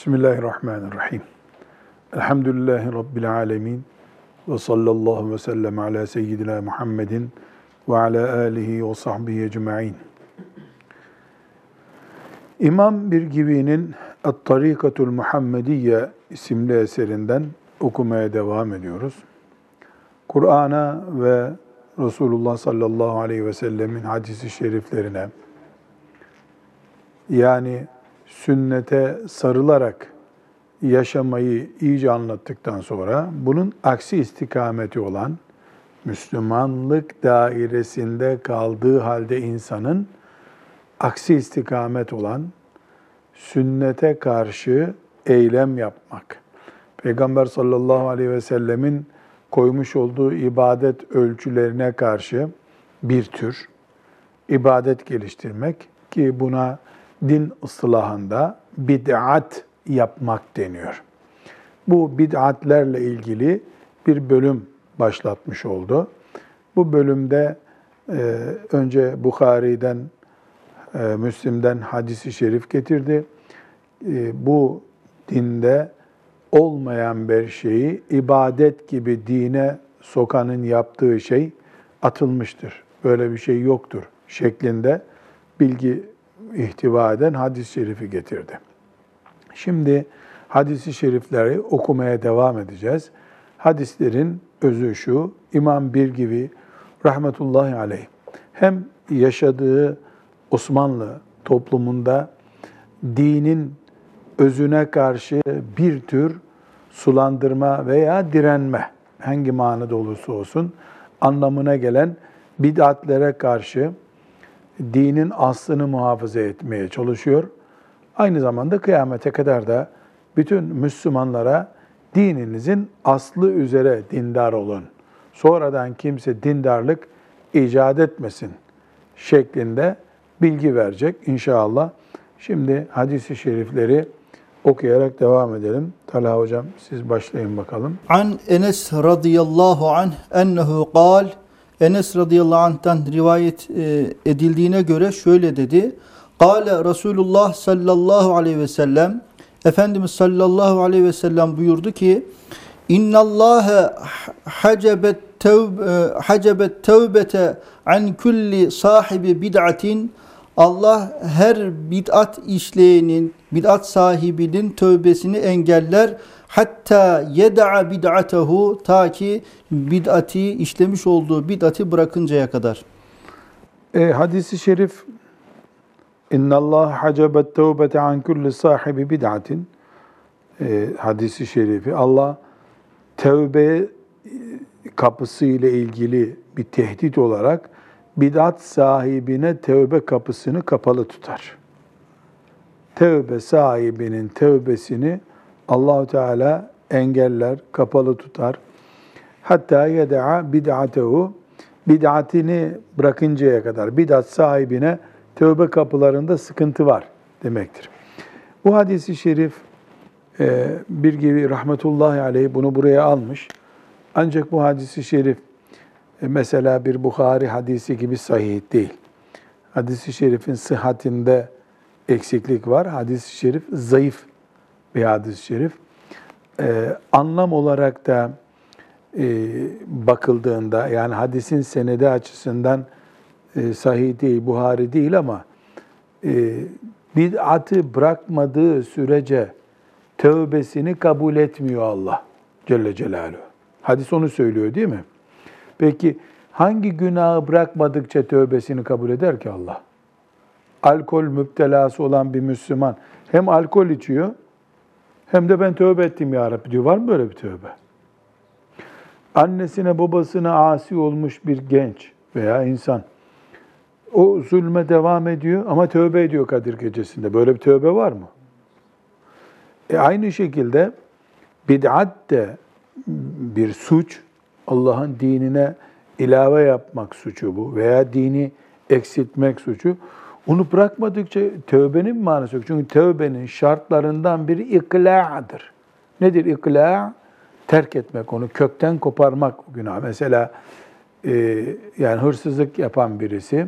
Bismillahirrahmanirrahim. Elhamdülillahi Rabbil alemin. Ve sallallahu ve sellem ala seyyidina Muhammedin ve ala alihi ve sahbihi ecma'in. İmam Birgivi'nin At-Tarikatul Muhammediye isimli eserinden okumaya devam ediyoruz. Kur'an'a ve Resulullah sallallahu aleyhi ve sellemin hadisi şeriflerine yani sünnete sarılarak yaşamayı iyice anlattıktan sonra bunun aksi istikameti olan Müslümanlık dairesinde kaldığı halde insanın aksi istikamet olan sünnete karşı eylem yapmak. Peygamber sallallahu aleyhi ve sellemin koymuş olduğu ibadet ölçülerine karşı bir tür ibadet geliştirmek ki buna din ıslahında bid'at yapmak deniyor. Bu bid'atlerle ilgili bir bölüm başlatmış oldu. Bu bölümde e, önce Bukhari'den, e, Müslim'den hadisi şerif getirdi. E, bu dinde olmayan bir şeyi ibadet gibi dine sokanın yaptığı şey atılmıştır. Böyle bir şey yoktur şeklinde bilgi ihtiva eden hadis-i şerifi getirdi. Şimdi hadisi şerifleri okumaya devam edeceğiz. Hadislerin özü şu, İmam Bir gibi rahmetullahi aleyh hem yaşadığı Osmanlı toplumunda dinin özüne karşı bir tür sulandırma veya direnme, hangi manada olursa olsun anlamına gelen bid'atlere karşı dinin aslını muhafaza etmeye çalışıyor. Aynı zamanda kıyamete kadar da bütün Müslümanlara dininizin aslı üzere dindar olun. Sonradan kimse dindarlık icat etmesin şeklinde bilgi verecek inşallah. Şimdi hadisi şerifleri okuyarak devam edelim. Talha hocam siz başlayın bakalım. An Enes radıyallahu anh ennehu kal Enes radıyallahu anh'tan rivayet e, edildiğine göre şöyle dedi. Kale Resulullah sallallahu aleyhi ve sellem Efendimiz sallallahu aleyhi ve sellem buyurdu ki İnna Allah hacebet tevbe hacebet tevbete an kulli sahibi bid'atin Allah her bid'at işleyenin, bid'at sahibinin tövbesini engeller. Hatta yeda'a bid'atehu ta ki bid'ati işlemiş olduğu bid'ati bırakıncaya kadar. E, hadisi şerif İnna Allah hacebet tevbete an kulli sahibi bid'atin e, hadisi şerifi Allah tevbe kapısı ile ilgili bir tehdit olarak bid'at sahibine tevbe kapısını kapalı tutar. Tevbe sahibinin tevbesini Allahu Teala engeller, kapalı tutar. Hatta yeda'a bid'atehu bid'atini bırakıncaya kadar bid'at sahibine tövbe kapılarında sıkıntı var demektir. Bu hadisi şerif e, bir gibi rahmetullahi aleyh bunu buraya almış. Ancak bu hadisi şerif e, mesela bir Bukhari hadisi gibi sahih değil. Hadisi şerifin sıhhatinde eksiklik var. Hadis-i şerif zayıf bir hadis-i şerif. Ee, anlam olarak da e, bakıldığında yani hadisin senedi açısından e, sahih değil, Buhari değil ama e, bid'atı bırakmadığı sürece tövbesini kabul etmiyor Allah Celle Celaluhu. Hadis onu söylüyor değil mi? Peki hangi günahı bırakmadıkça tövbesini kabul eder ki Allah? Alkol müptelası olan bir Müslüman hem alkol içiyor hem de ben tövbe ettim ya Rabbi diyor. Var mı böyle bir tövbe? Annesine babasına asi olmuş bir genç veya insan o zulme devam ediyor ama tövbe ediyor Kadir Gecesi'nde. Böyle bir tövbe var mı? E aynı şekilde bid'at de bir suç, Allah'ın dinine ilave yapmak suçu bu veya dini eksiltmek suçu. Onu bırakmadıkça tövbenin manası yok. Çünkü tövbenin şartlarından biri ikla'dır. Nedir ikla'? Terk etmek, onu kökten koparmak günah. Mesela e, yani hırsızlık yapan birisi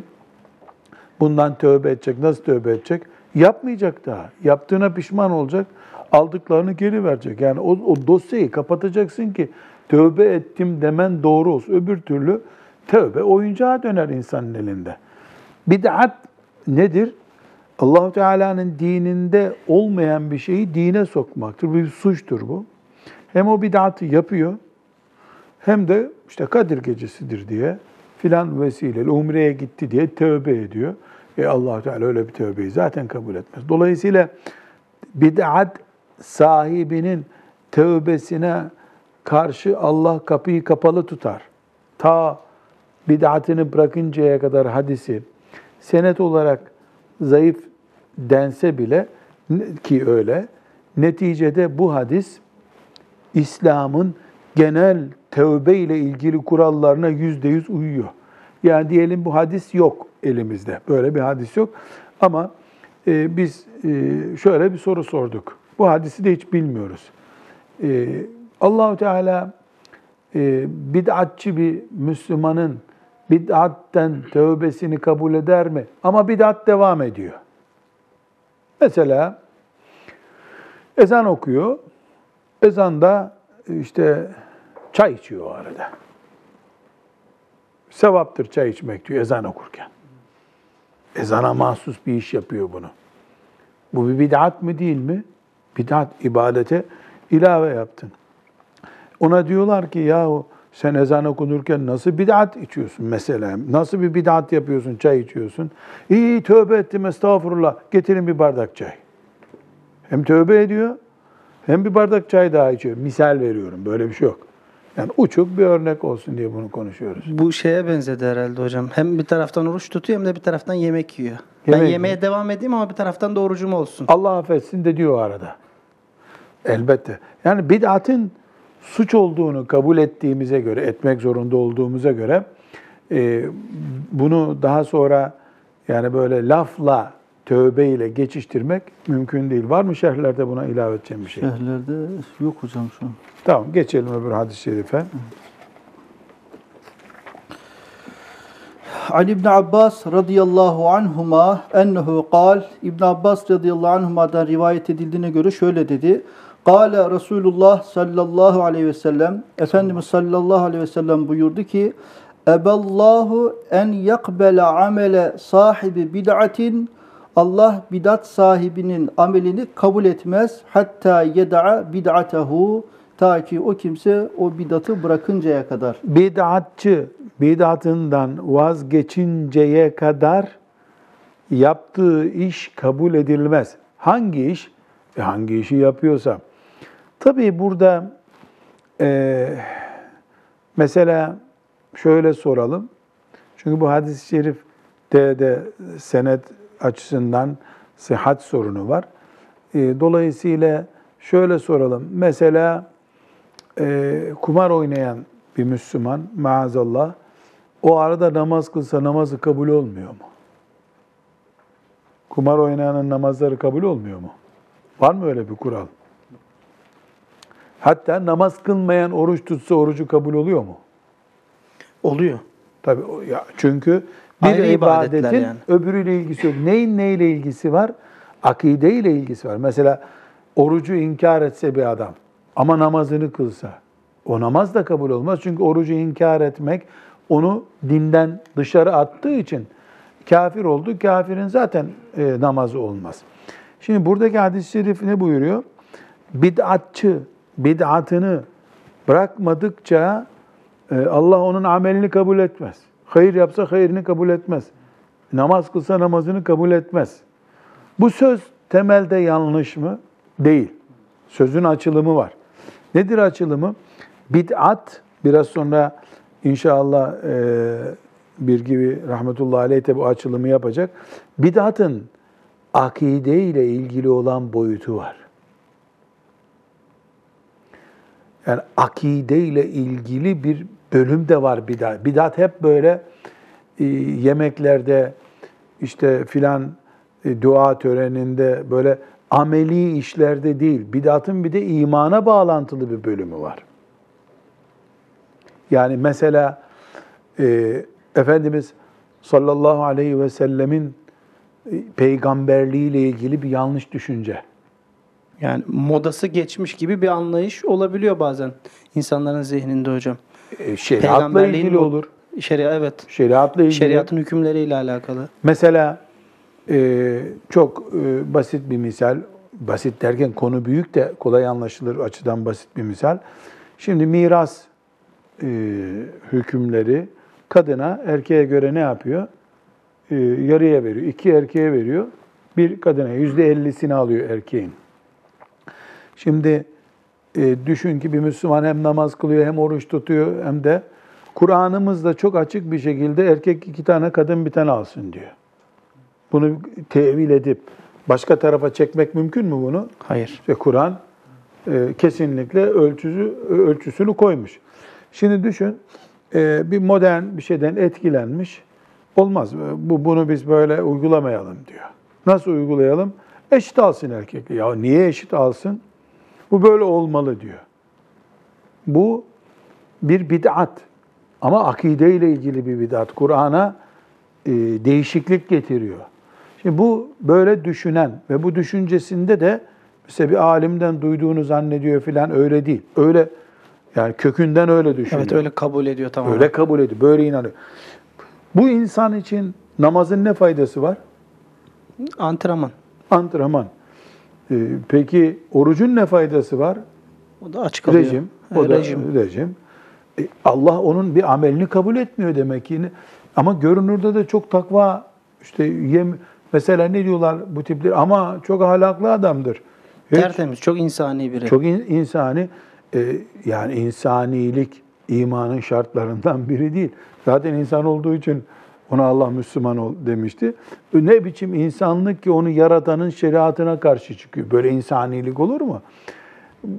bundan tövbe edecek. Nasıl tövbe edecek? Yapmayacak daha. Yaptığına pişman olacak. Aldıklarını geri verecek. Yani o, o dosyayı kapatacaksın ki tövbe ettim demen doğru olsun. Öbür türlü tövbe oyuncağa döner insanın elinde. Bid'at nedir? Allahu Teala'nın dininde olmayan bir şeyi dine sokmaktır. Bir suçtur bu. Hem o bid'atı yapıyor hem de işte Kadir gecesidir diye filan vesileyle umreye gitti diye tövbe ediyor. E allah Teala öyle bir tövbeyi zaten kabul etmez. Dolayısıyla bid'at sahibinin tövbesine karşı Allah kapıyı kapalı tutar. Ta bid'atını bırakıncaya kadar hadisi senet olarak zayıf dense bile ki öyle neticede bu hadis İslam'ın genel tövbe ile ilgili kurallarına yüzde yüz uyuyor. Yani diyelim bu hadis yok elimizde. Böyle bir hadis yok. Ama e, biz e, şöyle bir soru sorduk. Bu hadisi de hiç bilmiyoruz. E, Allahu Teala e, bid'atçı bir Müslümanın bid'atten tövbesini kabul eder mi? Ama bid'at devam ediyor. Mesela ezan okuyor. Ezanda işte çay içiyor o arada. Sevaptır çay içmek diyor ezan okurken. Ezana mahsus bir iş yapıyor bunu. Bu bir bid'at mı değil mi? Bid'at, ibadete ilave yaptın. Ona diyorlar ki yahu sen ezan okunurken nasıl bid'at içiyorsun mesela? Nasıl bir bid'at yapıyorsun, çay içiyorsun? İyi tövbe ettim estağfurullah, getirin bir bardak çay. Hem tövbe ediyor, hem bir bardak çay daha içiyor. Misal veriyorum, böyle bir şey yok. Yani uçuk bir örnek olsun diye bunu konuşuyoruz. Bu şeye benzedi herhalde hocam. Hem bir taraftan oruç tutuyor hem de bir taraftan yemek yiyor. Yemek ben yemeğe devam edeyim ama bir taraftan da orucum olsun. Allah affetsin de diyor o arada. Elbette. Yani bid'atın suç olduğunu kabul ettiğimize göre, etmek zorunda olduğumuza göre e, bunu daha sonra yani böyle lafla, tövbe ile geçiştirmek mümkün değil. Var mı şerhlerde buna ilave edeceğim bir şey? Şerhlerde yok hocam şu an. Tamam geçelim öbür hadis-i şerife. Ali İbn Abbas radıyallahu anhuma ennehu kal İbn Abbas radıyallahu anhuma'dan rivayet edildiğine göre şöyle dedi. Kale Resulullah sallallahu aleyhi ve sellem Efendimiz sallallahu aleyhi ve sellem buyurdu ki Eballahu en yakbele amele sahibi bid'atin Allah bidat sahibinin amelini kabul etmez. Hatta yeda'a bid'atehu ta ki o kimse o bidatı bırakıncaya kadar. Bid'atçı bid'atından vazgeçinceye kadar yaptığı iş kabul edilmez. Hangi iş? E hangi işi yapıyorsa. Tabii burada e, mesela şöyle soralım. Çünkü bu hadis-i şerifte de senet açısından sıhhat sorunu var. E, dolayısıyla şöyle soralım. Mesela e, kumar oynayan bir Müslüman maazallah o arada namaz kılsa namazı kabul olmuyor mu? Kumar oynayanın namazları kabul olmuyor mu? Var mı öyle bir kural? Hatta namaz kılmayan oruç tutsa orucu kabul oluyor mu? Oluyor. Tabii ya çünkü bir Ayrı ibadetin yani. öbürüyle ilgisi yok. Neyin neyle ilgisi var? Akide ile ilgisi var. Mesela orucu inkar etse bir adam ama namazını kılsa o namaz da kabul olmaz. Çünkü orucu inkar etmek onu dinden dışarı attığı için kafir oldu. Kafirin zaten e, namazı olmaz. Şimdi buradaki hadis-i şerif ne buyuruyor? Bid'atçı bid'atını bırakmadıkça e, Allah onun amelini kabul etmez. Hayır yapsa hayırını kabul etmez. Namaz kılsa namazını kabul etmez. Bu söz temelde yanlış mı? Değil. Sözün açılımı var. Nedir açılımı? Bid'at, biraz sonra inşallah e, bir gibi rahmetullahi aleyh de bu açılımı yapacak. Bid'atın akide ile ilgili olan boyutu var. Yani akide ile ilgili bir bölüm de var bidat. Bidat hep böyle e, yemeklerde işte filan e, dua töreninde böyle ameli işlerde değil. Bidatın bir de imana bağlantılı bir bölümü var. Yani mesela e, Efendimiz sallallahu aleyhi ve sellemin e, peygamberliğiyle ilgili bir yanlış düşünce. Yani modası geçmiş gibi bir anlayış olabiliyor bazen insanların zihninde hocam. E, Şeriatla ilgili olur. Şeria evet. Şeriatla ilgili. Şeriatın hükümleriyle alakalı. Mesela e, çok e, basit bir misal, basit derken konu büyük de kolay anlaşılır açıdan basit bir misal. Şimdi miras e, hükümleri kadına erkeğe göre ne yapıyor? E, yarıya veriyor. İki erkeğe veriyor. Bir kadına yüzde ellisini alıyor erkeğin. Şimdi e, düşün ki bir Müslüman hem namaz kılıyor hem oruç tutuyor hem de Kur'an'ımızda çok açık bir şekilde erkek iki tane kadın bir tane alsın diyor. Bunu tevil edip başka tarafa çekmek mümkün mü bunu? Hayır. İşte Kur'an e, kesinlikle ölçüsü ölçüsünü koymuş. Şimdi düşün e, bir modern bir şeyden etkilenmiş. Olmaz. Bu bunu biz böyle uygulamayalım diyor. Nasıl uygulayalım? Eşit alsın erkek. Ya niye eşit alsın? Bu böyle olmalı diyor. Bu bir bid'at. Ama akide ile ilgili bir bid'at. Kur'an'a e, değişiklik getiriyor. Şimdi bu böyle düşünen ve bu düşüncesinde de mesela bir alimden duyduğunu zannediyor filan öyle değil. Öyle yani kökünden öyle düşünüyor. Evet öyle kabul ediyor tamam. Öyle kabul ediyor, böyle inanıyor. Bu insan için namazın ne faydası var? Antrenman. Antrenman. Ee, peki orucun ne faydası var? O da açık kalıyor. Rejim. O da rejim. rejim. E, Allah onun bir amelini kabul etmiyor demek ki. Ama görünürde de çok takva işte yem mesela ne diyorlar bu tipler ama çok ahlaklı adamdır. Hiç, Tertemiz, çok insani biri. çok in- insani e, yani insanilik imanın şartlarından biri değil. Zaten insan olduğu için ona Allah Müslüman ol demişti. Ne biçim insanlık ki onu yaratanın şeriatına karşı çıkıyor. Böyle insanilik olur mu?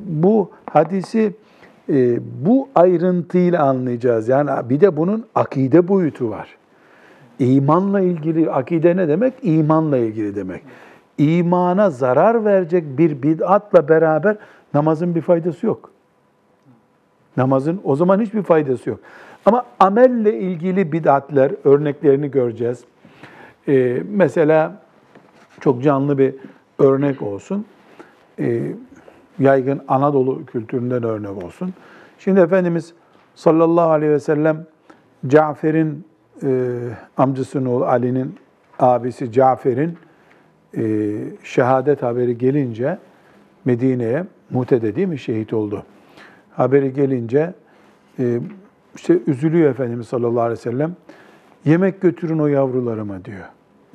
Bu hadisi e, bu ayrıntıyla anlayacağız. Yani bir de bunun akide boyutu var. İmanla ilgili, akide ne demek? İmanla ilgili demek. İmana zarar verecek bir bid'atla beraber namazın bir faydası yok. Namazın o zaman hiçbir faydası yok. Ama amelle ilgili bid'atler örneklerini göreceğiz. Ee, mesela çok canlı bir örnek olsun. Ee, yaygın Anadolu kültüründen örnek olsun. Şimdi Efendimiz sallallahu aleyhi ve sellem Cafer'in e, amcasının oğlu Ali'nin abisi Cafer'in e, şehadet haberi gelince Medine'ye Mute'de değil mi şehit oldu. Haberi gelince e, işte üzülüyor Efendimiz sallallahu aleyhi ve sellem. Yemek götürün o yavrularıma diyor.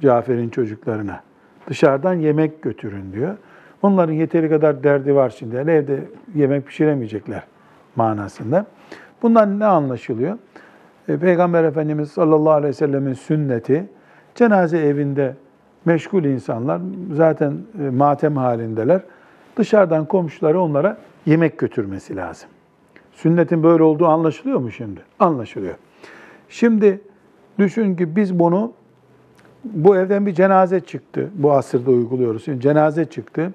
Cafer'in çocuklarına. Dışarıdan yemek götürün diyor. Onların yeteri kadar derdi var şimdi. Yani evde yemek pişiremeyecekler manasında. Bundan ne anlaşılıyor? E, Peygamber Efendimiz sallallahu aleyhi ve sellemin sünneti cenaze evinde meşgul insanlar zaten e, matem halindeler. Dışarıdan komşuları onlara yemek götürmesi lazım. Sünnetin böyle olduğu anlaşılıyor mu şimdi? Anlaşılıyor. Şimdi düşün ki biz bunu bu evden bir cenaze çıktı. Bu asırda uyguluyoruz. Şimdi cenaze çıktı.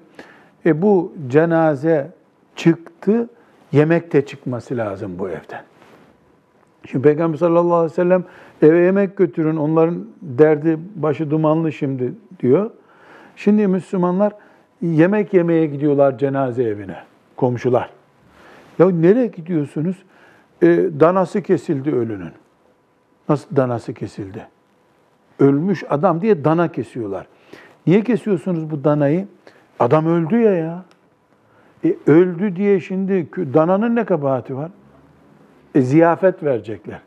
E bu cenaze çıktı, yemek de çıkması lazım bu evden. Şimdi Peygamber sallallahu aleyhi ve sellem eve yemek götürün, onların derdi başı dumanlı şimdi diyor. Şimdi Müslümanlar yemek yemeye gidiyorlar cenaze evine, komşular. Ya nereye gidiyorsunuz? E, danası kesildi ölünün. Nasıl danası kesildi? Ölmüş adam diye dana kesiyorlar. Niye kesiyorsunuz bu danayı? Adam öldü ya ya. E, öldü diye şimdi dananın ne kabahati var? E, ziyafet verecekler.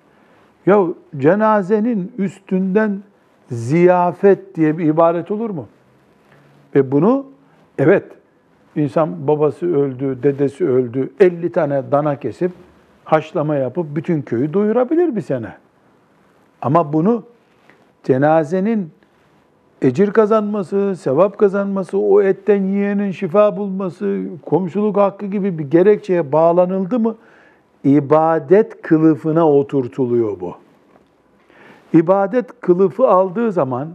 Ya cenazenin üstünden ziyafet diye bir ibaret olur mu? Ve bunu evet insan babası öldü, dedesi öldü, 50 tane dana kesip haşlama yapıp bütün köyü doyurabilir bir sene. Ama bunu cenazenin ecir kazanması, sevap kazanması, o etten yiyenin şifa bulması, komşuluk hakkı gibi bir gerekçeye bağlanıldı mı ibadet kılıfına oturtuluyor bu. İbadet kılıfı aldığı zaman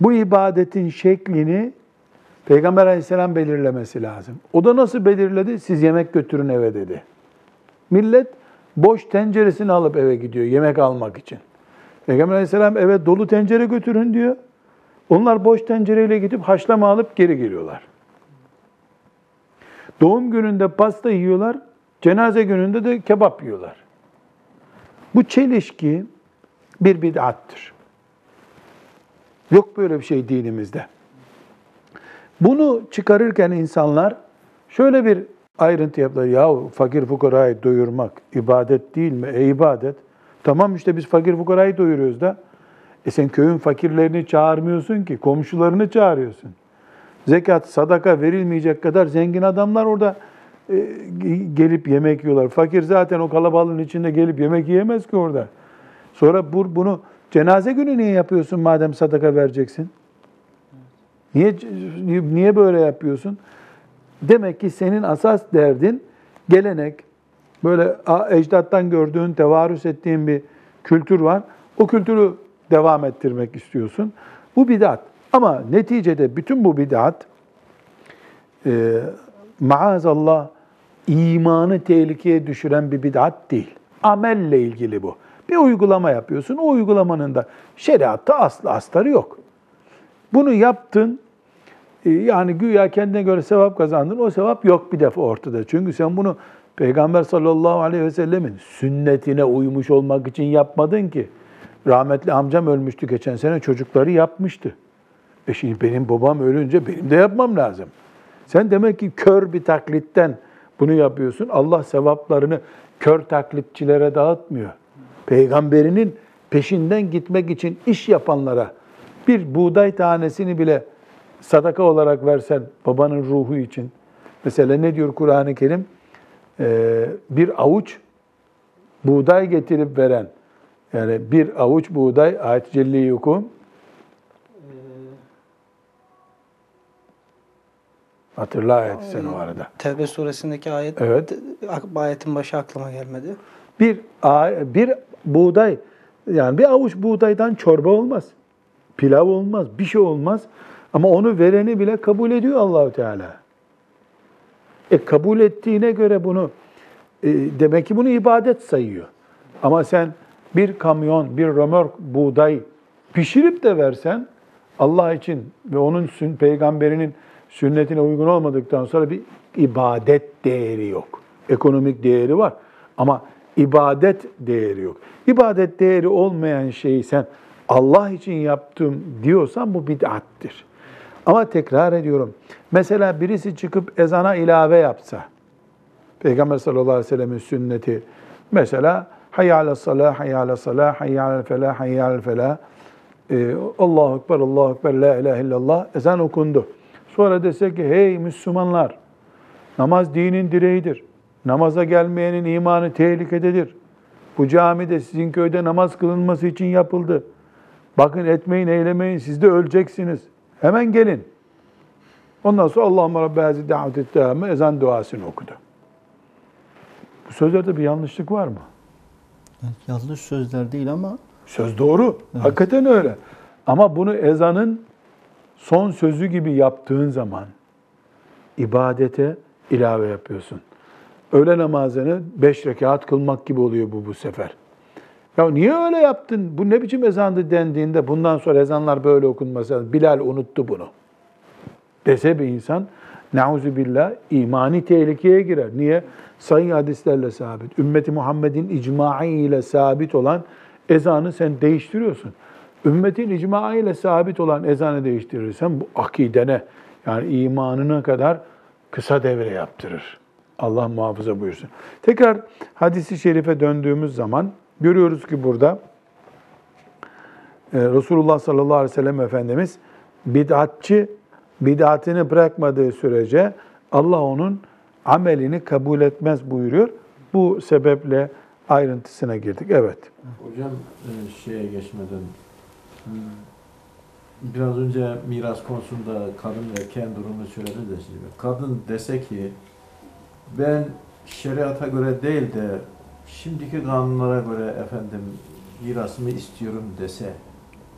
bu ibadetin şeklini Peygamber aleyhisselam belirlemesi lazım. O da nasıl belirledi? Siz yemek götürün eve dedi. Millet boş tenceresini alıp eve gidiyor yemek almak için. Peygamber aleyhisselam eve dolu tencere götürün diyor. Onlar boş tencereyle gidip haşlama alıp geri geliyorlar. Doğum gününde pasta yiyorlar, cenaze gününde de kebap yiyorlar. Bu çelişki bir bid'attır. Yok böyle bir şey dinimizde. Bunu çıkarırken insanlar şöyle bir ayrıntı yaptılar. Ya fakir fukarayı doyurmak ibadet değil mi? E ibadet. Tamam işte biz fakir fukarayı doyuruyoruz da. E sen köyün fakirlerini çağırmıyorsun ki, komşularını çağırıyorsun. Zekat, sadaka verilmeyecek kadar zengin adamlar orada e, gelip yemek yiyorlar. Fakir zaten o kalabalığın içinde gelip yemek yiyemez ki orada. Sonra bu, bunu cenaze günü niye yapıyorsun madem sadaka vereceksin? Niye niye böyle yapıyorsun? Demek ki senin asas derdin gelenek, böyle ecdattan gördüğün, tevarüs ettiğin bir kültür var. O kültürü devam ettirmek istiyorsun. Bu bid'at. Ama neticede bütün bu bid'at e, maazallah imanı tehlikeye düşüren bir bid'at değil. Amelle ilgili bu. Bir uygulama yapıyorsun. O uygulamanın da şeriatta aslı astarı yok. Bunu yaptın. E, yani güya kendine göre sevap kazandın. O sevap yok bir defa ortada. Çünkü sen bunu Peygamber sallallahu aleyhi ve sellemin sünnetine uymuş olmak için yapmadın ki. Rahmetli amcam ölmüştü geçen sene çocukları yapmıştı. E şimdi benim babam ölünce benim de yapmam lazım. Sen demek ki kör bir taklitten bunu yapıyorsun. Allah sevaplarını kör taklitçilere dağıtmıyor. Peygamberinin peşinden gitmek için iş yapanlara bir buğday tanesini bile sadaka olarak versen babanın ruhu için. Mesela ne diyor Kur'an-ı Kerim? Ee, bir avuç buğday getirip veren, yani bir avuç buğday, ayet-i celli yukum, Hatırla ayeti sen o arada. Tevbe suresindeki ayet, Evet. ayetin başı aklıma gelmedi. Bir bir buğday yani bir avuç buğdaydan çorba olmaz. Pilav olmaz, bir şey olmaz. Ama onu vereni bile kabul ediyor Allahu Teala. E kabul ettiğine göre bunu e, demek ki bunu ibadet sayıyor. Ama sen bir kamyon, bir römork buğday pişirip de versen Allah için ve onun peygamberinin sünnetine uygun olmadıktan sonra bir ibadet değeri yok. Ekonomik değeri var ama ibadet değeri yok. İbadet değeri olmayan şeyi sen Allah için yaptım diyorsan bu bid'attir. Ama tekrar ediyorum. Mesela birisi çıkıp ezana ilave yapsa, Peygamber sallallahu aleyhi ve sellemin sünneti, mesela hayyâle salâh, hayyâle salâh, hayyâle felah, hayyâle felah, ee, Allahu Ekber, Allahu Ekber, la ilahe illallah, ezan okundu. Sonra dese ki hey Müslümanlar namaz dinin direğidir. Namaza gelmeyenin imanı tehlikededir. Bu camide sizin köyde namaz kılınması için yapıldı. Bakın etmeyin, eylemeyin, siz de öleceksiniz. Hemen gelin. Ondan sonra Allahümme Rabbi Hazreti Davet ezan duasını okudu. Bu sözlerde bir yanlışlık var mı? yanlış sözler değil ama Söz doğru. Evet. Hakikaten öyle. Ama bunu ezanın son sözü gibi yaptığın zaman ibadete ilave yapıyorsun. Öğle namazını beş rekat kılmak gibi oluyor bu bu sefer. Ya niye öyle yaptın? Bu ne biçim ezandı dendiğinde bundan sonra ezanlar böyle okunması lazım. Bilal unuttu bunu. Dese bir insan Nauzu billah imani tehlikeye girer. Niye? Sayın hadislerle sabit. Ümmeti Muhammed'in icmaı ile sabit olan ezanı sen değiştiriyorsun. Ümmetin icma ile sabit olan ezanı değiştirirsen bu akidene yani imanına kadar kısa devre yaptırır. Allah muhafaza buyursun. Tekrar hadisi şerife döndüğümüz zaman görüyoruz ki burada e, Resulullah sallallahu aleyhi ve sellem Efendimiz bid'atçı bid'atini bırakmadığı sürece Allah onun amelini kabul etmez buyuruyor. Bu sebeple ayrıntısına girdik. Evet. Hocam e, şeye geçmeden hmm, biraz önce miras konusunda kadın ve erkeğin durumu söyledi de şimdi kadın dese ki ben şeriata göre değil de şimdiki kanunlara göre efendim mirasımı istiyorum dese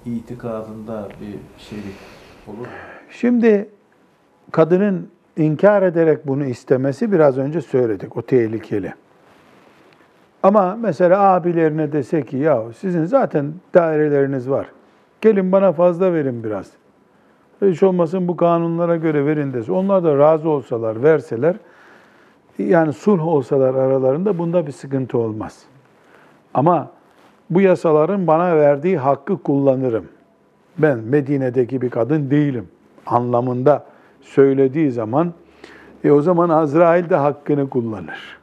itikadında bir şeylik olur? Şimdi kadının inkar ederek bunu istemesi biraz önce söyledik. O tehlikeli. Ama mesela abilerine dese ki ya sizin zaten daireleriniz var. Gelin bana fazla verin biraz. hiç olmasın bu kanunlara göre verin dese, onlar da razı olsalar, verseler, yani sulh olsalar aralarında bunda bir sıkıntı olmaz. Ama bu yasaların bana verdiği hakkı kullanırım. Ben Medine'deki bir kadın değilim anlamında söylediği zaman e o zaman Azrail de hakkını kullanır.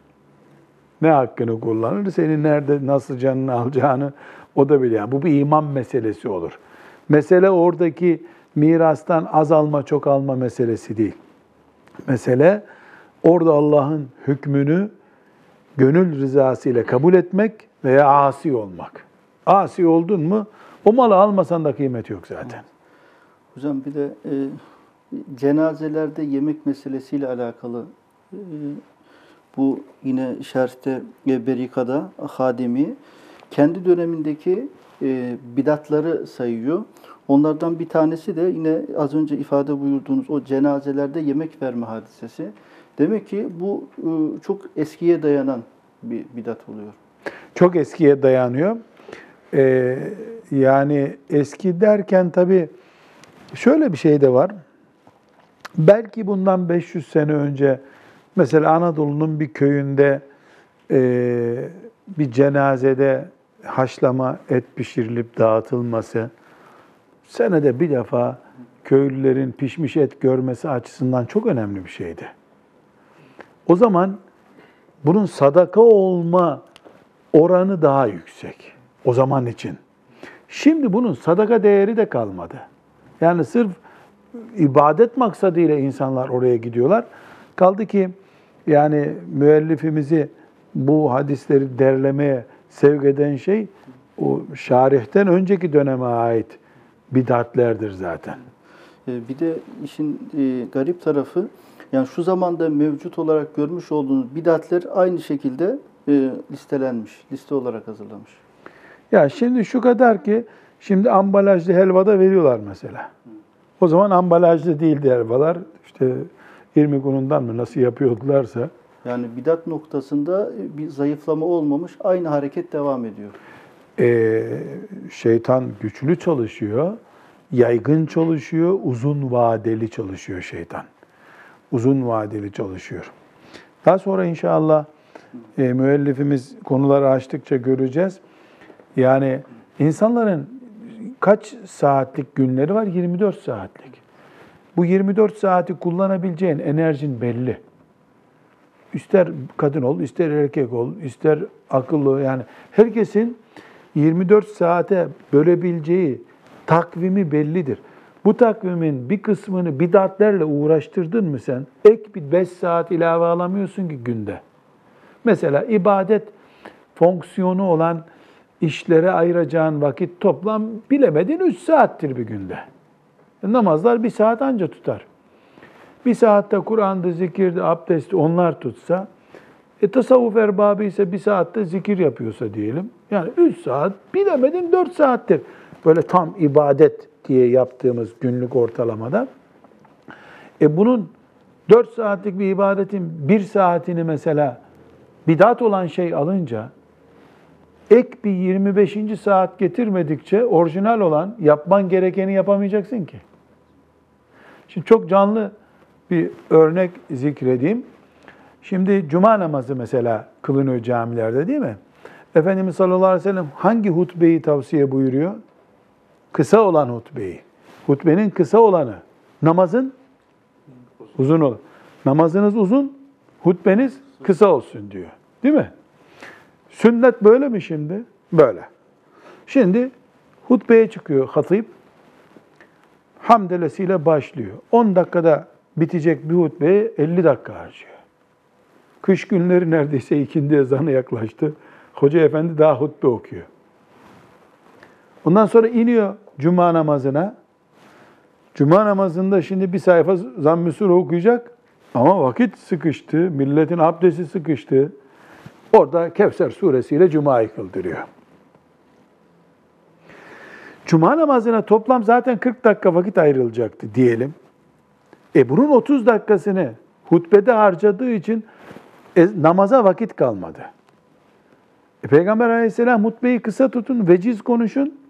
Ne hakkını kullanır? Senin nerede nasıl canını alacağını o da biliyor. Bu bir iman meselesi olur. Mesele oradaki mirastan az alma çok alma meselesi değil. Mesele orada Allah'ın hükmünü gönül rızası ile kabul etmek veya asi olmak. Asi oldun mu o malı almasan da kıymet yok zaten. Hocam bir de e, cenazelerde yemek meselesiyle alakalı e, bu yine şerhte e, Berika'da Hadimi kendi dönemindeki e, bidatları sayıyor. Onlardan bir tanesi de yine az önce ifade buyurduğunuz o cenazelerde yemek verme hadisesi. Demek ki bu e, çok eskiye dayanan bir bidat oluyor. Çok eskiye dayanıyor. Ee, yani eski derken tabii şöyle bir şey de var. Belki bundan 500 sene önce mesela Anadolu'nun bir köyünde e, bir cenazede haşlama et pişirilip dağıtılması senede bir defa köylülerin pişmiş et görmesi açısından çok önemli bir şeydi. O zaman bunun sadaka olma oranı daha yüksek o zaman için. Şimdi bunun sadaka değeri de kalmadı. Yani sırf ibadet maksadıyla insanlar oraya gidiyorlar. Kaldı ki yani müellifimizi bu hadisleri derlemeye sevk eden şey o şarihten önceki döneme ait bidatlerdir zaten. E, bir de işin e, garip tarafı yani şu zamanda mevcut olarak görmüş olduğunuz bidatler aynı şekilde e, listelenmiş, liste olarak hazırlamış. Ya şimdi şu kadar ki şimdi ambalajlı helvada veriyorlar mesela. O zaman ambalajlı değildi helvalar. İşte irmik unundan mı nasıl yapıyordularsa. Yani bidat noktasında bir zayıflama olmamış, aynı hareket devam ediyor. Ee, şeytan güçlü çalışıyor, yaygın çalışıyor, uzun vadeli çalışıyor şeytan. Uzun vadeli çalışıyor. Daha sonra inşallah e, müellifimiz konuları açtıkça göreceğiz. Yani insanların kaç saatlik günleri var? 24 saatlik. Bu 24 saati kullanabileceğin enerjin belli. İster kadın ol, ister erkek ol, ister akıllı yani herkesin 24 saate bölebileceği takvimi bellidir. Bu takvimin bir kısmını bidatlerle uğraştırdın mı sen? Ek bir 5 saat ilave alamıyorsun ki günde. Mesela ibadet fonksiyonu olan işlere ayıracağın vakit toplam bilemedin 3 saattir bir günde. Namazlar bir saat anca tutar. Bir saatte Kur'an'da, zikirde, abdesti onlar tutsa, e, tasavvuf erbabı ise bir saatte zikir yapıyorsa diyelim. Yani 3 saat, bilemedin 4 saattir. Böyle tam ibadet diye yaptığımız günlük ortalamada. E bunun 4 saatlik bir ibadetin 1 saatini mesela bidat olan şey alınca, ek bir 25. saat getirmedikçe orijinal olan yapman gerekeni yapamayacaksın ki. Şimdi çok canlı bir örnek zikredeyim. Şimdi cuma namazı mesela kılınıyor camilerde değil mi? Efendimiz sallallahu aleyhi ve sellem hangi hutbeyi tavsiye buyuruyor? Kısa olan hutbeyi. Hutbenin kısa olanı. Namazın uzun olur. Namazınız uzun, hutbeniz kısa olsun diyor. Değil mi? Sünnet böyle mi şimdi? Böyle. Şimdi hutbeye çıkıyor hatip. Hamdelesiyle başlıyor. 10 dakikada bitecek bir hutbeye 50 dakika harcıyor. Kış günleri neredeyse ikindi ezanı yaklaştı. Hoca efendi daha hutbe okuyor. Ondan sonra iniyor cuma namazına. Cuma namazında şimdi bir sayfa zamm-ı okuyacak. Ama vakit sıkıştı, milletin abdesti sıkıştı. Orada Kevser suresiyle Cuma'yı kıldırıyor. Cuma namazına toplam zaten 40 dakika vakit ayrılacaktı diyelim. E bunun 30 dakikasını hutbede harcadığı için e, namaza vakit kalmadı. E, Peygamber aleyhisselam hutbeyi kısa tutun, veciz konuşun.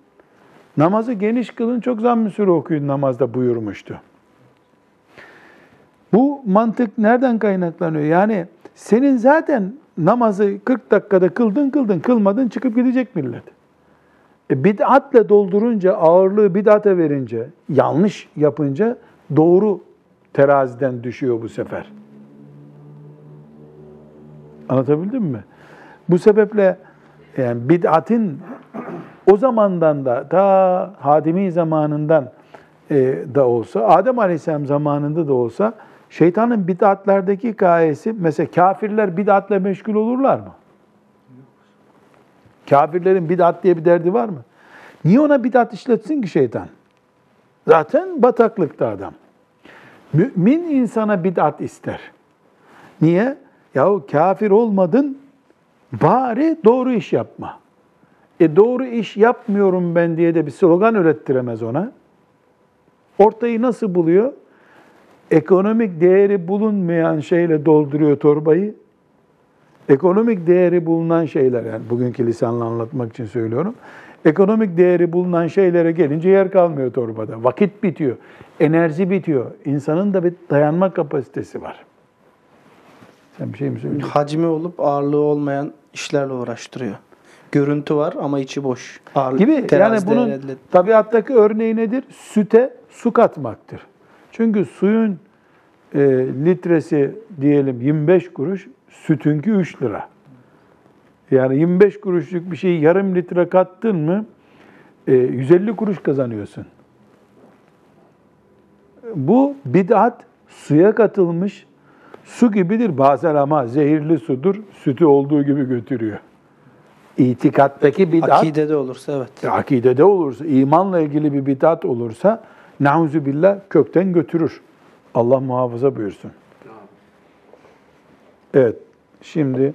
Namazı geniş kılın, çok zamm-ı okuyun namazda buyurmuştu. Bu mantık nereden kaynaklanıyor? Yani senin zaten namazı 40 dakikada kıldın kıldın, kılmadın çıkıp gidecek millet. E, bid'atle doldurunca, ağırlığı bid'ate verince, yanlış yapınca doğru teraziden düşüyor bu sefer. Anlatabildim mi? Bu sebeple yani bid'atin o zamandan da ta Hadimi zamanından e, da olsa, Adem Aleyhisselam zamanında da olsa şeytanın bid'atlerdeki gayesi mesela kafirler bid'atle meşgul olurlar mı? Kafirlerin bid'at diye bir derdi var mı? Niye ona bid'at işletsin ki şeytan? Zaten bataklıkta adam. Mümin insana bid'at ister. Niye? Yahu kafir olmadın, bari doğru iş yapma. E doğru iş yapmıyorum ben diye de bir slogan ürettiremez ona. Ortayı nasıl buluyor? Ekonomik değeri bulunmayan şeyle dolduruyor torbayı. Ekonomik değeri bulunan şeyler, yani bugünkü lisanla anlatmak için söylüyorum. Ekonomik değeri bulunan şeylere gelince yer kalmıyor torbada. Vakit bitiyor, enerji bitiyor. İnsanın da bir dayanma kapasitesi var. Sen bir şey mi söylüyorsun? Hacmi olup ağırlığı olmayan işlerle uğraştırıyor. Görüntü var ama içi boş. Ağırlık, Gibi yani bunun elde- tabiattaki örneği nedir? Süte su katmaktır. Çünkü suyun e, litresi diyelim 25 kuruş, sütünkü 3 lira. Yani 25 kuruşluk bir şeyi yarım litre kattın mı e, 150 kuruş kazanıyorsun. Bu bid'at suya katılmış su gibidir bazen ama zehirli sudur. Sütü olduğu gibi götürüyor. İtikattaki bid'at Akidede olursa evet. akidede olursa, imanla ilgili bir bid'at olursa nauzu billah kökten götürür. Allah muhafaza buyursun. Evet. Şimdi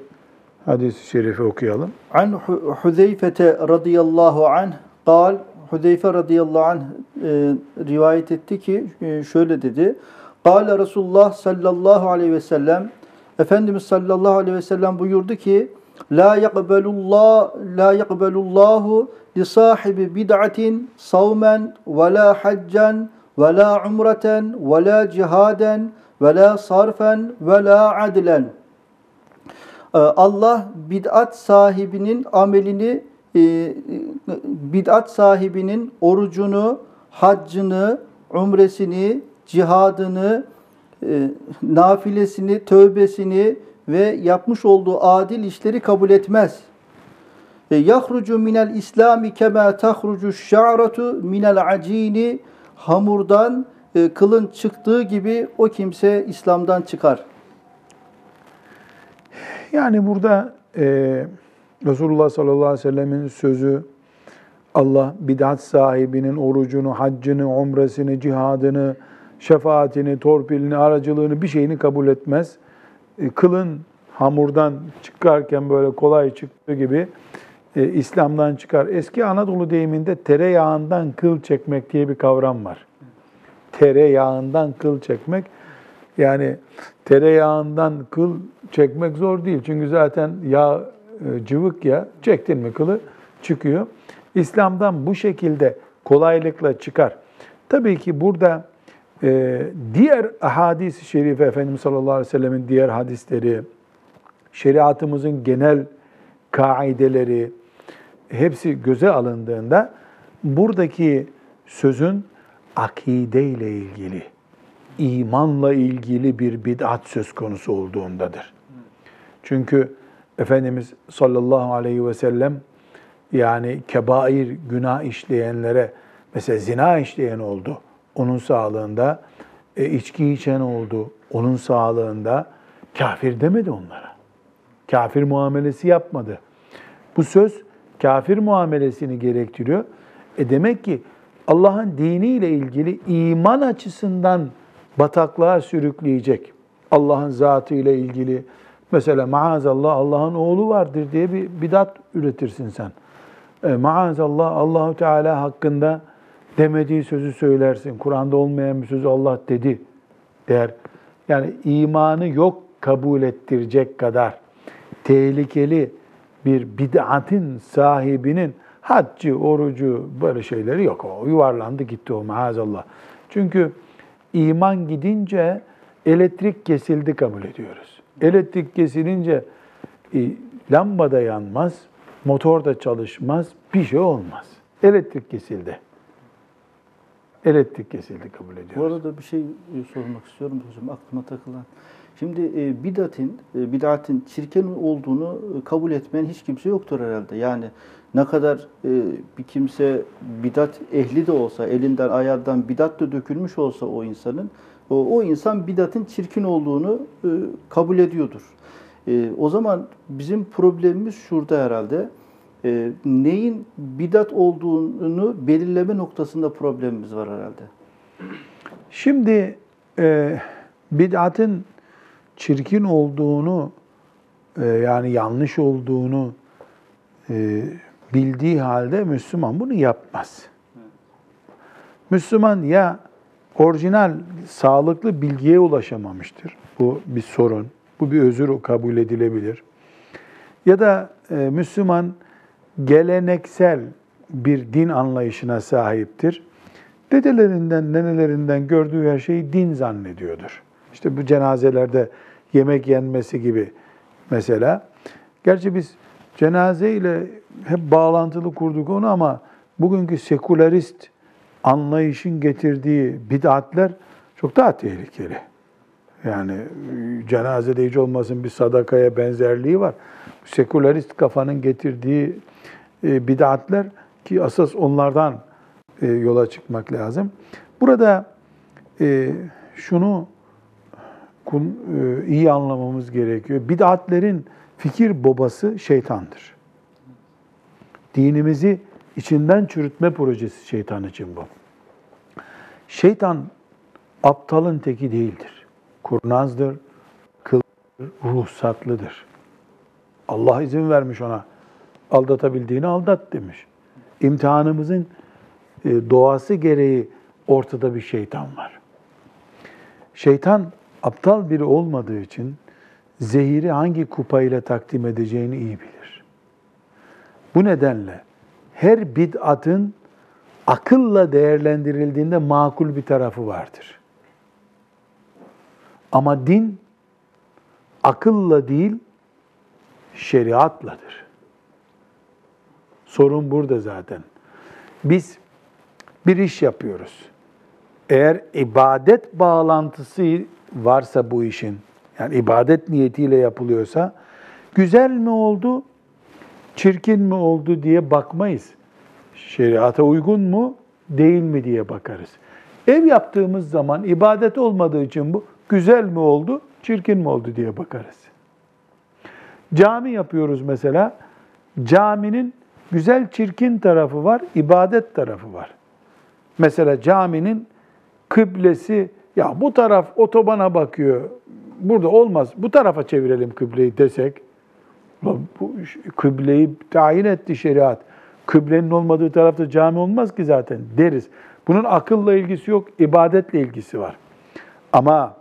hadis-i şerifi okuyalım. An Hu- Huzeyfete radıyallahu anh kal Huzeyfe radıyallahu anh e, rivayet etti ki e, şöyle dedi. Kale Resulullah sallallahu aleyhi ve sellem Efendimiz sallallahu aleyhi ve sellem buyurdu ki La yakbelullah la yakbelullahu li sahibi bid'atin savmen ve la haccen ve la umreten ve la cihaden ve la sarfen ve la adlen. Ee, Allah bid'at sahibinin amelini, e, bid'at sahibinin orucunu, haccını, umresini, cihadını, e, nafilesini, tövbesini ve yapmış olduğu adil işleri kabul etmez. E, Yahrucu minel İslami kema tahrucu şa'ratu minel acini hamurdan e, kılın çıktığı gibi o kimse İslam'dan çıkar. Yani burada e, Resulullah sallallahu aleyhi ve sellemin sözü Allah bid'at sahibinin orucunu, haccını, umresini, cihadını, şefaatini, torpilini, aracılığını bir şeyini kabul etmez. E, kılın hamurdan çıkarken böyle kolay çıktığı gibi e, İslam'dan çıkar. Eski Anadolu deyiminde tereyağından kıl çekmek diye bir kavram var. Tereyağından kıl çekmek. Yani tereyağından kıl çekmek zor değil. Çünkü zaten yağ e, cıvık ya çektin mi kılı çıkıyor. İslam'dan bu şekilde kolaylıkla çıkar. Tabii ki burada e, diğer hadis-i şerife Efendimiz sallallahu aleyhi ve sellemin diğer hadisleri, şeriatımızın genel kaideleri hepsi göze alındığında buradaki sözün akide ile ilgili, imanla ilgili bir bid'at söz konusu olduğundadır. Çünkü Efendimiz sallallahu aleyhi ve sellem yani kebair günah işleyenlere mesela zina işleyen oldu onun sağlığında, e, içki içen oldu onun sağlığında kafir demedi onlara. Kafir muamelesi yapmadı. Bu söz kafir muamelesini gerektiriyor. E demek ki Allah'ın diniyle ilgili iman açısından bataklığa sürükleyecek. Allah'ın zatı ile ilgili mesela maazallah Allah'ın oğlu vardır diye bir bidat üretirsin sen. E, maazallah Allahu Teala hakkında demediği sözü söylersin. Kur'an'da olmayan bir sözü Allah dedi der. Yani imanı yok kabul ettirecek kadar tehlikeli bir bid'atin sahibinin haccı, orucu böyle şeyleri yok. O yuvarlandı gitti o maazallah. Çünkü iman gidince elektrik kesildi kabul ediyoruz. Elektrik kesilince e, lamba da yanmaz, motor da çalışmaz, bir şey olmaz. Elektrik kesildi. Elektrik kesildi kabul Bu ediyoruz. arada bir şey e, sormak istiyorum hocam aklıma takılan. Şimdi e, bidatin, e, bidatin çirkin olduğunu e, kabul etmeyen hiç kimse yoktur herhalde. Yani ne kadar bir kimse bidat ehli de olsa, elinden ayağından bidat da dökülmüş olsa o insanın, o, o insan bidatın çirkin olduğunu kabul ediyordur. O zaman bizim problemimiz şurada herhalde. E, neyin bidat olduğunu belirleme noktasında problemimiz var herhalde. Şimdi e, bid'atın çirkin olduğunu e, yani yanlış olduğunu e, bildiği halde Müslüman bunu yapmaz. Müslüman ya orijinal sağlıklı bilgiye ulaşamamıştır. Bu bir sorun. Bu bir özür kabul edilebilir. Ya da e, Müslüman geleneksel bir din anlayışına sahiptir. Dedelerinden, nenelerinden gördüğü her şeyi din zannediyordur. İşte bu cenazelerde yemek yenmesi gibi mesela. Gerçi biz cenaze ile hep bağlantılı kurduk onu ama bugünkü sekülerist anlayışın getirdiği bid'atler çok daha tehlikeli. Yani cenazede hiç olmasın bir sadakaya benzerliği var. Sekülerist kafanın getirdiği e, bid'atler ki asas onlardan e, yola çıkmak lazım. Burada e, şunu e, iyi anlamamız gerekiyor. Bid'atlerin fikir babası şeytandır. Dinimizi içinden çürütme projesi şeytan için bu. Şeytan aptalın teki değildir. Kurnazdır, kıldır, ruhsatlıdır. Allah izin vermiş ona. Aldatabildiğini aldat demiş. İmtihanımızın e, doğası gereği ortada bir şeytan var. Şeytan aptal biri olmadığı için zehiri hangi kupayla takdim edeceğini iyi bilir. Bu nedenle her bid'atın akılla değerlendirildiğinde makul bir tarafı vardır. Ama din akılla değil, şeriatladır. Sorun burada zaten. Biz bir iş yapıyoruz. Eğer ibadet bağlantısı varsa bu işin, yani ibadet niyetiyle yapılıyorsa, güzel mi oldu, çirkin mi oldu diye bakmayız. Şeriata uygun mu, değil mi diye bakarız. Ev yaptığımız zaman ibadet olmadığı için bu güzel mi oldu, çirkin mi oldu diye bakarız. Cami yapıyoruz mesela. Caminin güzel çirkin tarafı var, ibadet tarafı var. Mesela caminin kıblesi ya bu taraf otobana bakıyor. Burada olmaz. Bu tarafa çevirelim kıbleyi desek. Bu kıbleyi tayin etti şeriat. Kıblenin olmadığı tarafta cami olmaz ki zaten deriz. Bunun akılla ilgisi yok, ibadetle ilgisi var. Ama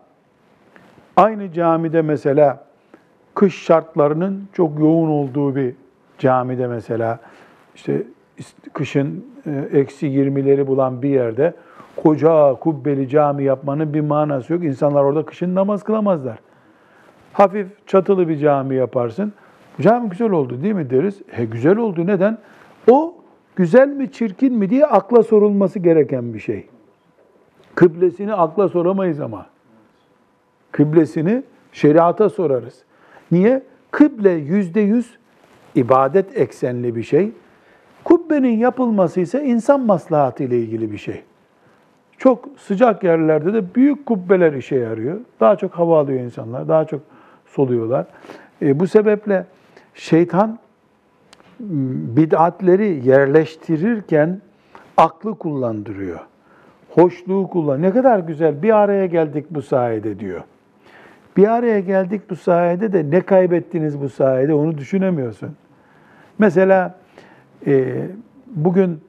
aynı camide mesela kış şartlarının çok yoğun olduğu bir camide mesela işte kışın e, eksi 20'leri bulan bir yerde koca kubbeli cami yapmanın bir manası yok. İnsanlar orada kışın namaz kılamazlar. Hafif çatılı bir cami yaparsın. Cami güzel oldu değil mi deriz. He güzel oldu. Neden? O güzel mi çirkin mi diye akla sorulması gereken bir şey. Kıblesini akla soramayız ama. Kıblesini şeriata sorarız. Niye? Kıble yüzde yüz ibadet eksenli bir şey. Kubbenin yapılması ise insan maslahatı ile ilgili bir şey. Çok sıcak yerlerde de büyük kubbeler işe yarıyor. Daha çok hava alıyor insanlar, daha çok soluyorlar. E, bu sebeple şeytan bid'atleri yerleştirirken aklı kullandırıyor. Hoşluğu kullan. Ne kadar güzel bir araya geldik bu sayede diyor. Bir araya geldik bu sayede de ne kaybettiniz bu sayede onu düşünemiyorsun. Mesela e, bugün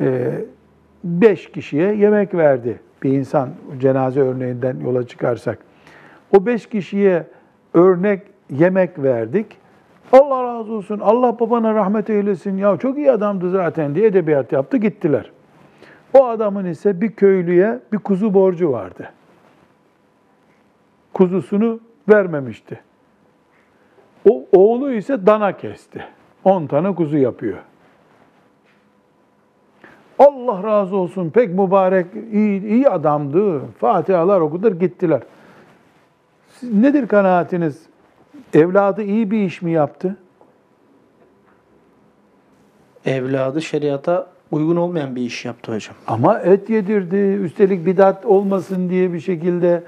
e, beş kişiye yemek verdi bir insan cenaze örneğinden yola çıkarsak. O beş kişiye örnek yemek verdik Allah razı olsun, Allah babana rahmet eylesin, ya çok iyi adamdı zaten diye edebiyat yaptı gittiler. O adamın ise bir köylüye bir kuzu borcu vardı. Kuzusunu vermemişti. O oğlu ise dana kesti. 10 tane kuzu yapıyor. Allah razı olsun pek mübarek, iyi, iyi adamdı. Fatihalar okudur gittiler. Siz, nedir kanaatiniz? Evladı iyi bir iş mi yaptı? Evladı şeriata uygun olmayan bir iş yaptı hocam. Ama et yedirdi. Üstelik bidat olmasın diye bir şekilde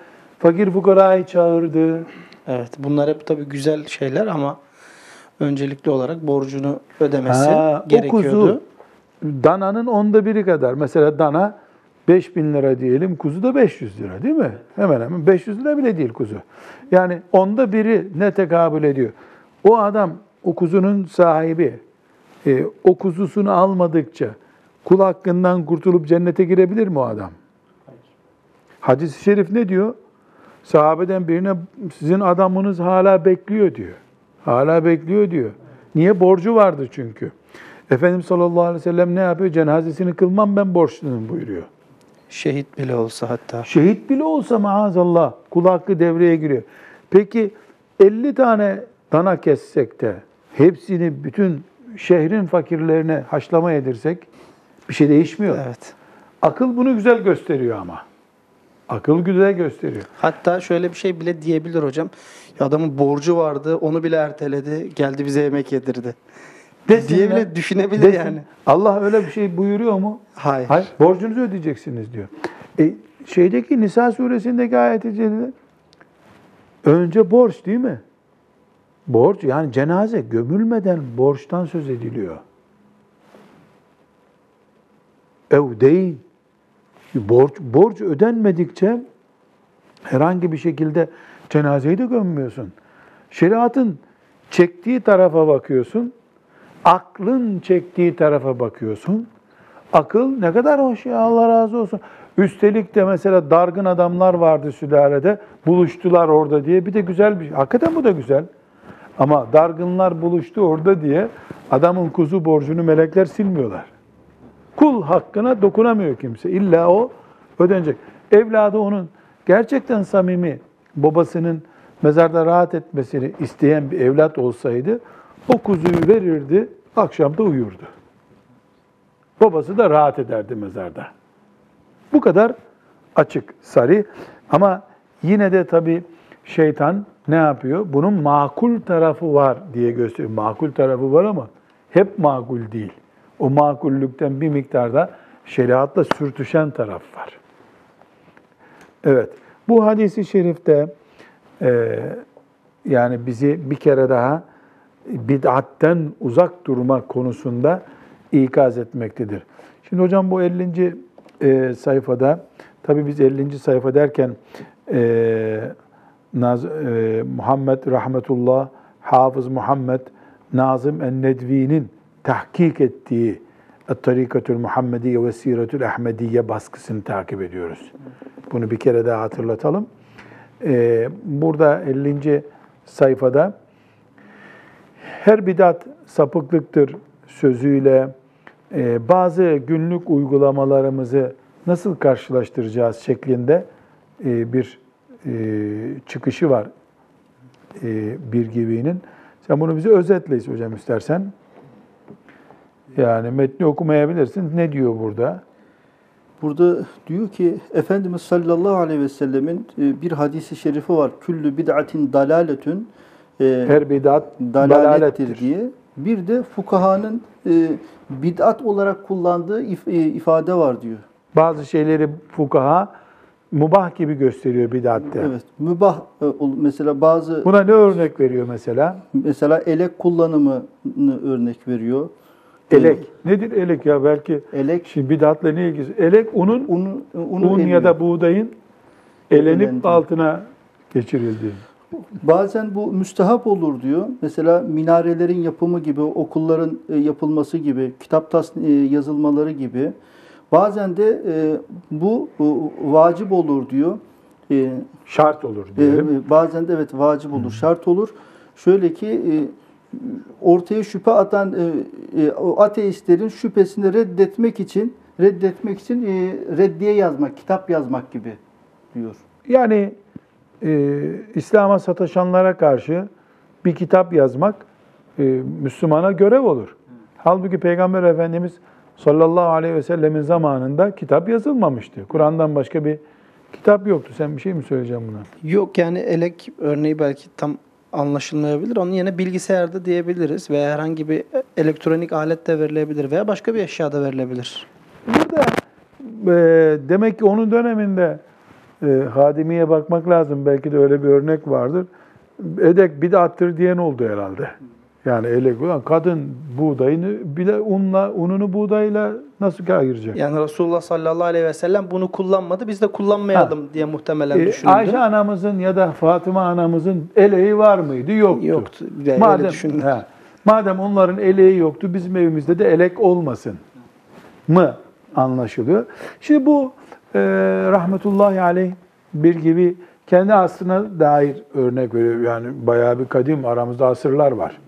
fakir fukarayı çağırdı. Evet bunlar hep tabii güzel şeyler ama öncelikli olarak borcunu ödemesi Ha, o gerekiyordu. kuzu dananın onda biri kadar. Mesela dana 5000 lira diyelim, kuzu da 500 lira değil mi? Hemen hemen 500 lira bile değil kuzu. Yani onda biri ne tekabül ediyor? O adam, o kuzunun sahibi, e, o kuzusunu almadıkça kul hakkından kurtulup cennete girebilir mi o adam? Hadis-i şerif ne diyor? Sahabeden birine sizin adamınız hala bekliyor diyor. Hala bekliyor diyor. Niye? Borcu vardı çünkü. Efendimiz sallallahu aleyhi ve sellem ne yapıyor? Cenazesini kılmam ben borçluyum buyuruyor. Şehit bile olsa hatta. Şehit bile olsa maazallah kul hakkı devreye giriyor. Peki 50 tane dana kessek de hepsini bütün şehrin fakirlerine haşlama yedirsek bir şey değişmiyor. Evet. Akıl bunu güzel gösteriyor ama. Akıl güzel gösteriyor. Hatta şöyle bir şey bile diyebilir hocam. Ya adamın borcu vardı, onu bile erteledi, geldi bize yemek yedirdi. Desin diye bile düşünebilir Desin. yani. Allah öyle bir şey buyuruyor mu? Hayır. Hayır. Borcunuzu ödeyeceksiniz diyor. E, şeydeki Nisa suresindeki ayet-i celile önce borç değil mi? Borç yani cenaze gömülmeden borçtan söz ediliyor. Ev değil. Borç, borç ödenmedikçe herhangi bir şekilde cenazeyi de gömmüyorsun. Şeriatın çektiği tarafa bakıyorsun. Aklın çektiği tarafa bakıyorsun. Akıl ne kadar hoş ya Allah razı olsun. Üstelik de mesela dargın adamlar vardı sülalede. Buluştular orada diye. Bir de güzel bir şey. Hakikaten bu da güzel. Ama dargınlar buluştu orada diye adamın kuzu borcunu melekler silmiyorlar. Kul hakkına dokunamıyor kimse. İlla o ödenecek. Evladı onun gerçekten samimi babasının mezarda rahat etmesini isteyen bir evlat olsaydı o kuzuyu verirdi, akşam da uyurdu. Babası da rahat ederdi mezarda. Bu kadar açık, sarı. Ama yine de tabii şeytan ne yapıyor? Bunun makul tarafı var diye gösteriyor. Makul tarafı var ama hep makul değil. O makullükten bir miktarda şeriatla sürtüşen taraf var. Evet, bu hadisi şerifte e, yani bizi bir kere daha bid'atten uzak durma konusunda ikaz etmektedir. Şimdi hocam bu 50. E, sayfada, tabi biz 50. sayfa derken e, Naz, e, Muhammed Rahmetullah, Hafız Muhammed Nazım en-Nedvi'nin tahkik ettiği Tarikatül Muhammediye ve Siretül Ahmediye baskısını takip ediyoruz. Bunu bir kere daha hatırlatalım. Ee, burada 50. sayfada her bidat sapıklıktır sözüyle e, bazı günlük uygulamalarımızı nasıl karşılaştıracağız şeklinde e, bir e, çıkışı var e, bir gibinin. Sen bunu bize özetle hocam istersen. Yani metni okumayabilirsin. Ne diyor burada? Burada diyor ki Efendimiz sallallahu aleyhi ve sellemin e, bir hadisi şerifi var. Küllü bid'atin dalaletün e, Her bidat dalalettir diye. Bir de fukahanın e, bid'at olarak kullandığı if- ifade var diyor. Bazı şeyleri fukaha mubah gibi gösteriyor bidatte. Evet. Mübah mesela bazı Buna ne örnek veriyor mesela? mesela elek kullanımını örnek veriyor. Elek. Nedir elek ya? Belki Elek şimdi bidatla ne ilgisi? Elek unun unu, unu un ya da buğdayın elenip Elendi. altına geçirildiği. Bazen bu müstehap olur diyor. Mesela minarelerin yapımı gibi, okulların e, yapılması gibi, kitap tas- e, yazılmaları gibi. Bazen de e, bu vacip olur diyor. Şart olur diyelim. bazen de evet vacip olur, şart olur. Şöyle ki ortaya şüphe atan e, e, o ateistlerin şüphesini reddetmek için reddetmek için e, reddiye yazmak, kitap yazmak gibi diyor. Yani e, İslam'a sataşanlara karşı bir kitap yazmak e, Müslümana görev olur. Halbuki Peygamber Efendimiz sallallahu aleyhi ve sellemin zamanında kitap yazılmamıştı. Kur'an'dan başka bir kitap yoktu. Sen bir şey mi söyleyeceksin buna? Yok yani elek örneği belki tam anlaşılmayabilir. Onun yerine bilgisayarda diyebiliriz veya herhangi bir elektronik alet de verilebilir veya başka bir eşya da verilebilir. Burada e, demek ki onun döneminde e, hadimiye bakmak lazım. Belki de öyle bir örnek vardır. Edek bid'attır diyen oldu herhalde. Yani elek ulan kadın buğdayını bile unla ununu buğdayla nasıl ayıracak? Yani Resulullah sallallahu aleyhi ve sellem bunu kullanmadı. Biz de kullanmayalım diye muhtemelen Ee, düşündü. Ayşe anamızın ya da Fatıma anamızın eleği var mıydı? Yoktu. Yoktu. Yani öyle madem, he, madem onların eleği yoktu, bizim evimizde de elek olmasın mı anlaşılıyor. Şimdi bu e, rahmetullahi aleyh bir gibi kendi asrına dair örnek veriyor. Yani bayağı bir kadim aramızda asırlar var.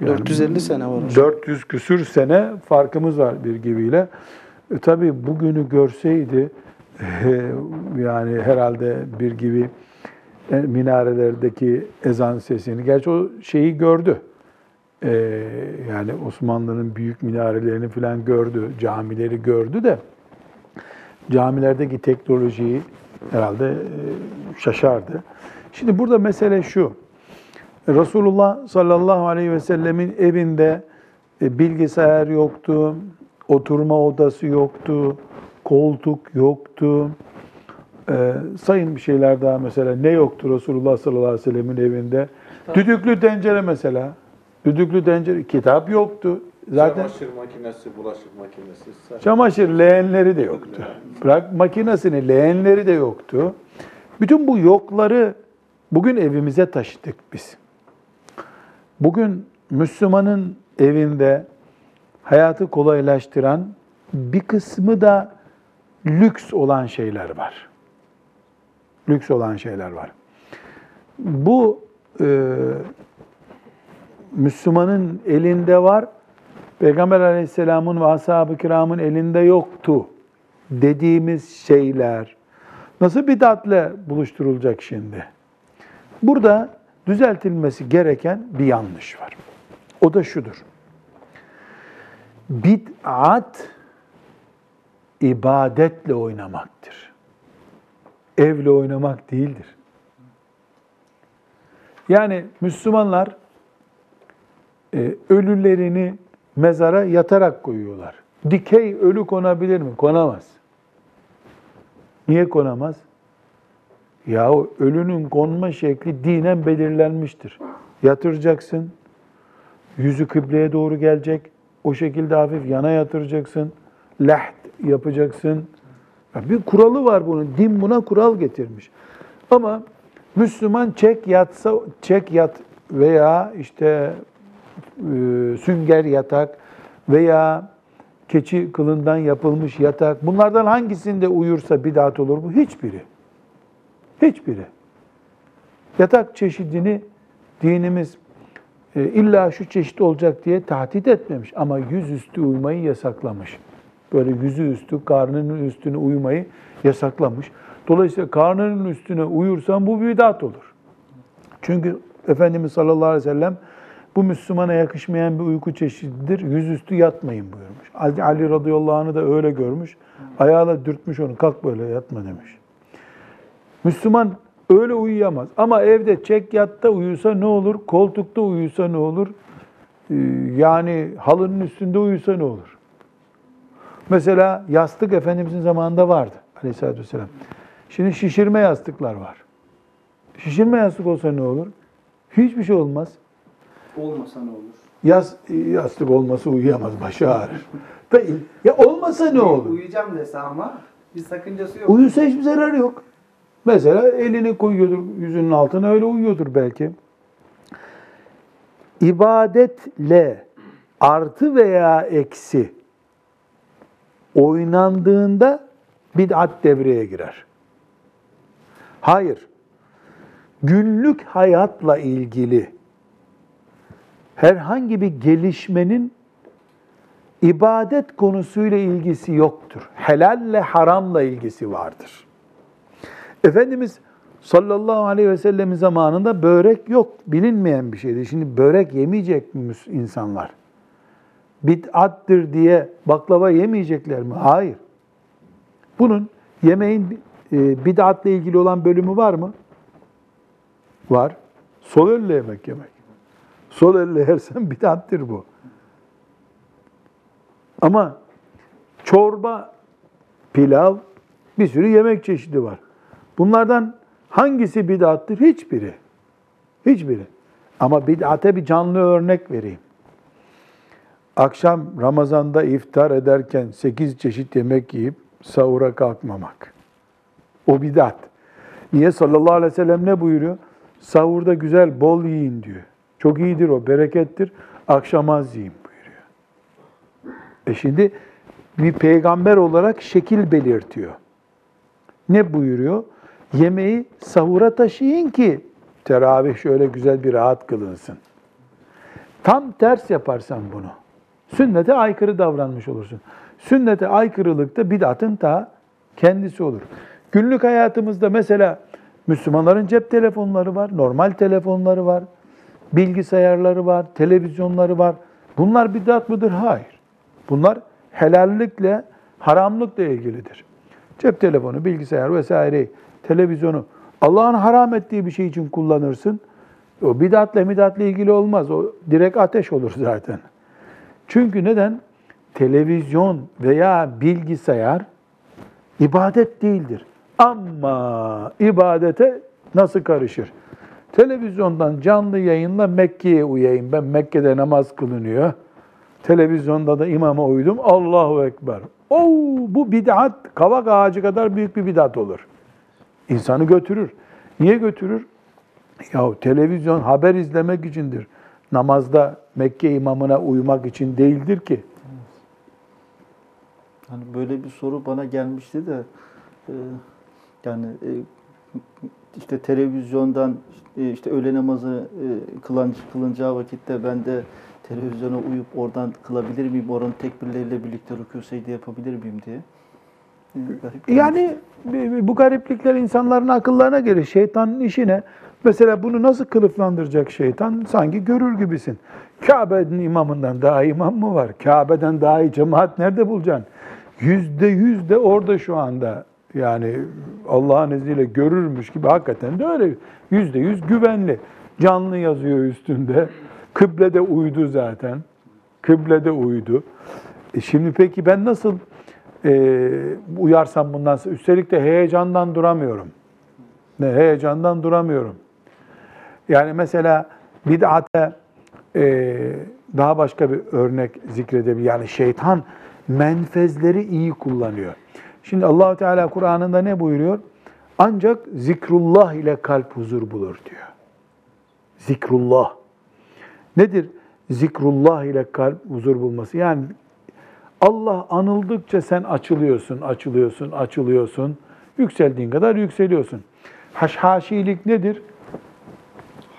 Yani 450 sene var hocam. 400 küsür sene farkımız var bir gibiyle. E, tabii bugünü görseydi e, yani herhalde bir gibi e, minarelerdeki ezan sesini, gerçi o şeyi gördü. E, yani Osmanlı'nın büyük minarelerini falan gördü, camileri gördü de camilerdeki teknolojiyi herhalde e, şaşardı. Şimdi burada mesele şu. Resulullah sallallahu aleyhi ve sellemin evinde e, bilgisayar yoktu, oturma odası yoktu, koltuk yoktu. Ee, sayın bir şeyler daha mesela ne yoktu Resulullah sallallahu aleyhi ve sellemin evinde? Düdüklü tencere mesela. Düdüklü tencere, kitap yoktu. Zaten Çamaşır makinesi, bulaşık makinesi. saç- Çamaşır leğenleri de yoktu. Bırak makinesini, leğenleri de yoktu. Bütün bu yokları bugün evimize taşıdık biz. Bugün Müslümanın evinde hayatı kolaylaştıran bir kısmı da lüks olan şeyler var. Lüks olan şeyler var. Bu e, Müslümanın elinde var. Peygamber aleyhisselamın ve ashab-ı kiramın elinde yoktu dediğimiz şeyler nasıl bid'atle buluşturulacak şimdi? Burada düzeltilmesi gereken bir yanlış var. O da şudur. Bid'at ibadetle oynamaktır. Evle oynamak değildir. Yani Müslümanlar e, ölülerini mezara yatarak koyuyorlar. Dikey ölü konabilir mi? Konamaz. Niye konamaz? Yahu ölünün konma şekli dinen belirlenmiştir. Yatıracaksın, yüzü kıbleye doğru gelecek, o şekilde hafif yana yatıracaksın, lahd yapacaksın. Ya Bir kuralı var bunun, din buna kural getirmiş. Ama Müslüman çek yatsa, çek yat veya işte e, sünger yatak veya keçi kılından yapılmış yatak. Bunlardan hangisinde uyursa bidat olur bu? Hiçbiri. Hiçbiri. Yatak çeşidini dinimiz e, illa şu çeşit olacak diye tahdit etmemiş ama yüzüstü uyumayı yasaklamış. Böyle yüzü üstü, karnının üstüne uyumayı yasaklamış. Dolayısıyla karnının üstüne uyursan bu bidat olur. Çünkü Efendimiz sallallahu aleyhi ve sellem bu Müslümana yakışmayan bir uyku çeşididir. Yüzüstü yatmayın buyurmuş. Ali, Ali radıyallahu anh'ı da öyle görmüş. Ayağıyla dürtmüş onu. Kalk böyle yatma demiş. Müslüman öyle uyuyamaz. Ama evde çek yatta uyusa ne olur? Koltukta uyusa ne olur? Ee, Yani halının üstünde uyusa ne olur? Mesela yastık Efendimizin zamanında vardı aleyhissalatü vesselam. Şimdi şişirme yastıklar var. Şişirme yastık olsa ne olur? Hiçbir şey olmaz. Olmasa ne olur? Yas, yastık olması uyuyamaz, başı ağrır. Değil. Ya olmasa ne olur? Uyuyacağım dese ama bir sakıncası yok. Uyusa hiçbir zararı yok. Mesela elini koyuyordur yüzünün altına öyle uyuyordur belki. İbadetle artı veya eksi oynandığında bid'at devreye girer. Hayır. Günlük hayatla ilgili herhangi bir gelişmenin ibadet konusuyla ilgisi yoktur. Helalle haramla ilgisi vardır. Efendimiz sallallahu aleyhi ve sellemin zamanında börek yok. Bilinmeyen bir şeydi. Şimdi börek yemeyecek mi insanlar? Bid'attır diye baklava yemeyecekler mi? Hayır. Bunun yemeğin e, bid'atla ilgili olan bölümü var mı? Var. Sol elle yemek yemek. Sol elle yersen bid'attir bu. Ama çorba, pilav, bir sürü yemek çeşidi var. Bunlardan hangisi bid'attır? Hiçbiri. Hiçbiri. Ama bid'ate bir canlı örnek vereyim. Akşam Ramazan'da iftar ederken 8 çeşit yemek yiyip sahura kalkmamak. O bid'at. Niye sallallahu aleyhi ve sellem ne buyuruyor? Sahurda güzel bol yiyin diyor. Çok iyidir o, berekettir. Akşam az yiyin buyuruyor. E şimdi bir peygamber olarak şekil belirtiyor. Ne buyuruyor? Yemeği sahura taşıyın ki teravih şöyle güzel bir rahat kılınsın. Tam ters yaparsan bunu. Sünnete aykırı davranmış olursun. Sünnete aykırılıkta bid'atın ta kendisi olur. Günlük hayatımızda mesela Müslümanların cep telefonları var, normal telefonları var, bilgisayarları var, televizyonları var. Bunlar bid'at mıdır? Hayır. Bunlar helallikle, haramlıkla ilgilidir. Cep telefonu, bilgisayar vesaire, televizyonu Allah'ın haram ettiği bir şey için kullanırsın. O bid'atle midatla ilgili olmaz. O direkt ateş olur zaten. Çünkü neden? Televizyon veya bilgisayar ibadet değildir. Ama ibadete nasıl karışır? Televizyondan canlı yayınla Mekke'ye uyayım. Ben Mekke'de namaz kılınıyor. Televizyonda da imama uydum. Allahu Ekber. Oo, bu bid'at kavak ağacı kadar büyük bir bid'at olur. İnsanı götürür. Niye götürür? Ya televizyon haber izlemek içindir. Namazda Mekke imamına uymak için değildir ki. Hani böyle bir soru bana gelmişti de e, yani e, işte televizyondan e, işte öğle namazı e, kılınacağı vakitte ben de televizyona uyup oradan kılabilir miyim? Oranın tekbirleriyle birlikte rükû secde yapabilir miyim diye. Yani bu gariplikler insanların akıllarına gelir. Şeytanın işine mesela bunu nasıl kılıflandıracak şeytan? Sanki görür gibisin. Kabe'nin imamından daha imam mı var? Kabe'den daha iyi cemaat nerede bulacaksın? Yüzde yüz de orada şu anda. Yani Allah'ın izniyle görürmüş gibi hakikaten de öyle. Yüzde yüz güvenli. Canlı yazıyor üstünde. Kıblede uydu zaten. Kıblede uydu. E şimdi peki ben nasıl e, uyarsam bundan sonra? Üstelik de heyecandan duramıyorum. Ne heyecandan duramıyorum. Yani mesela bid'ate e, daha başka bir örnek zikredebilir. Yani şeytan menfezleri iyi kullanıyor. Şimdi Allahu Teala Kur'an'ında ne buyuruyor? Ancak zikrullah ile kalp huzur bulur diyor. Zikrullah. Nedir zikrullah ile kalp huzur bulması? Yani Allah anıldıkça sen açılıyorsun, açılıyorsun, açılıyorsun. Yükseldiğin kadar yükseliyorsun. Haşhaşilik nedir?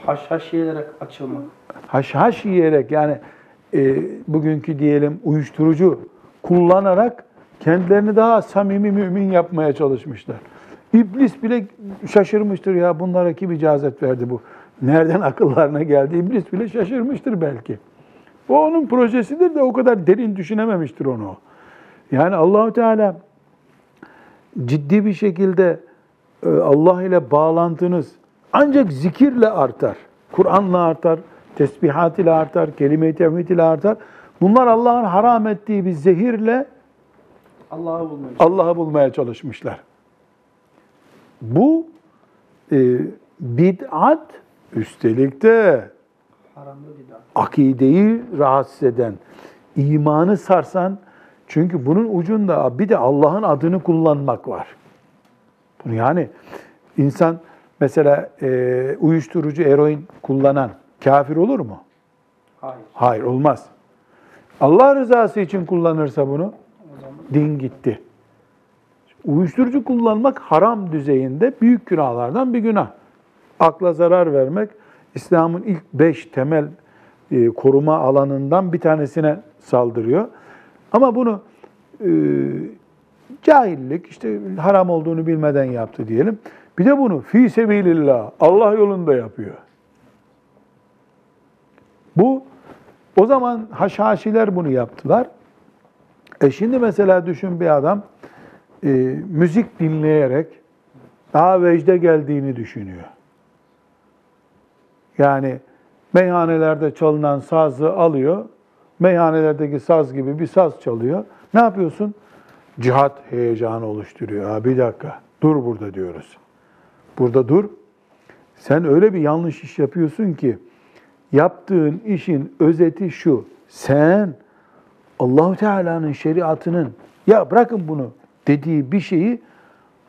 Haşhaş yiyerek açılmak. haşhaş yiyerek yani e, bugünkü diyelim uyuşturucu kullanarak kendilerini daha samimi mümin yapmaya çalışmışlar. İblis bile şaşırmıştır ya bunlara kim icazet verdi bu? Nereden akıllarına geldi? İblis bile şaşırmıştır belki. O onun projesidir de o kadar derin düşünememiştir onu. Yani Allahu Teala ciddi bir şekilde e, Allah ile bağlantınız ancak zikirle artar. Kur'an'la artar, tesbihat ile artar, kelime-i tevhid ile artar. Bunlar Allah'ın haram ettiği bir zehirle Allah'ı bulmayı. Allah'ı bulmaya çalışmışlar. Bu e, bid'at üstelik de. Akideyi rahatsız eden, imanı sarsan, çünkü bunun ucunda bir de Allah'ın adını kullanmak var. Bunu yani insan mesela e, uyuşturucu, eroin kullanan kafir olur mu? Hayır. Hayır olmaz. Allah rızası için kullanırsa bunu din gitti. Uyuşturucu kullanmak haram düzeyinde büyük günahlardan bir günah. Akla zarar vermek İslam'ın ilk beş temel e, koruma alanından bir tanesine saldırıyor. Ama bunu e, cahillik, işte haram olduğunu bilmeden yaptı diyelim. Bir de bunu fi sebilillah, Allah yolunda yapıyor. Bu o zaman haşhaşiler bunu yaptılar. E şimdi mesela düşün bir adam e, müzik dinleyerek daha vecde geldiğini düşünüyor. Yani meyhanelerde çalınan sazı alıyor, meyhanelerdeki saz gibi bir saz çalıyor. Ne yapıyorsun? Cihat heyecanı oluşturuyor. Ha, bir dakika, dur burada diyoruz. Burada dur. Sen öyle bir yanlış iş yapıyorsun ki, yaptığın işin özeti şu. Sen Allahu Teala'nın şeriatının ya bırakın bunu dediği bir şeyi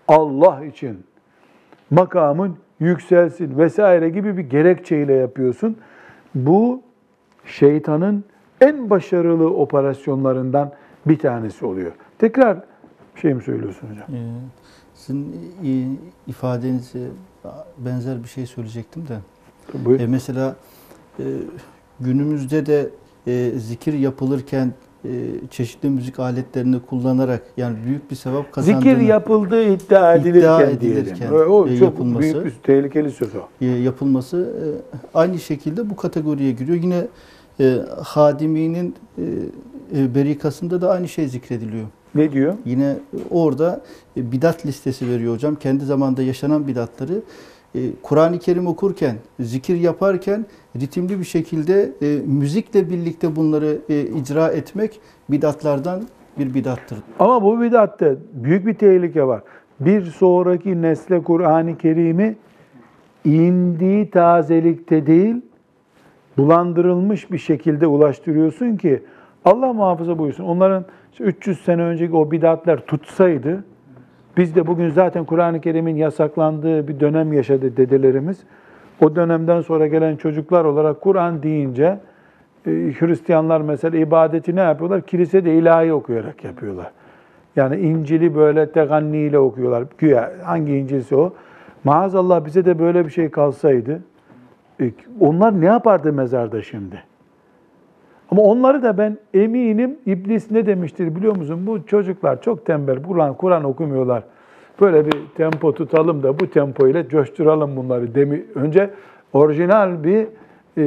Allah için makamın yükselsin vesaire gibi bir gerekçeyle yapıyorsun. Bu şeytanın en başarılı operasyonlarından bir tanesi oluyor. Tekrar bir şey mi söylüyorsun hocam? Ee, sizin ifadenize benzer bir şey söyleyecektim de. Buyur. E mesela e, günümüzde de e, zikir yapılırken çeşitli müzik aletlerini kullanarak yani büyük bir sevap kazandığını Zikir yapıldığı iddia edilirken, İddia diyelim. edilirken, O e, çok yapılması- büyük bir tehlikeli söz o. e, yapılması e, aynı şekilde bu kategoriye giriyor. Yine e, Hadimi'nin e, e, berikasında da aynı şey zikrediliyor. Ne diyor? Yine orada e, bidat listesi veriyor hocam. Kendi zamanında yaşanan bidatları e, Kur'an-ı Kerim okurken, zikir yaparken ritimli bir şekilde e, müzikle birlikte bunları e, icra etmek bidatlardan bir bidattır. Ama bu bidatte büyük bir tehlike var. Bir sonraki nesle Kur'an-ı Kerim'i indiği tazelikte değil, bulandırılmış bir şekilde ulaştırıyorsun ki Allah muhafaza buyursun. Onların işte 300 sene önceki o bidatler tutsaydı, biz de bugün zaten Kur'an-ı Kerim'in yasaklandığı bir dönem yaşadı dedelerimiz. O dönemden sonra gelen çocuklar olarak Kur'an deyince e, Hristiyanlar mesela ibadeti ne yapıyorlar? Kilisede ilahi okuyarak yapıyorlar. Yani İncil'i böyle teganniyle okuyorlar. Güya hangi İncil'se o. Maazallah bize de böyle bir şey kalsaydı, e, onlar ne yapardı mezarda şimdi? Ama onları da ben eminim iblis ne demiştir biliyor musun? Bu çocuklar çok tembel, Kur'an Kur'an okumuyorlar. Böyle bir tempo tutalım da bu tempo ile coşturalım bunları. Demi önce orijinal bir e,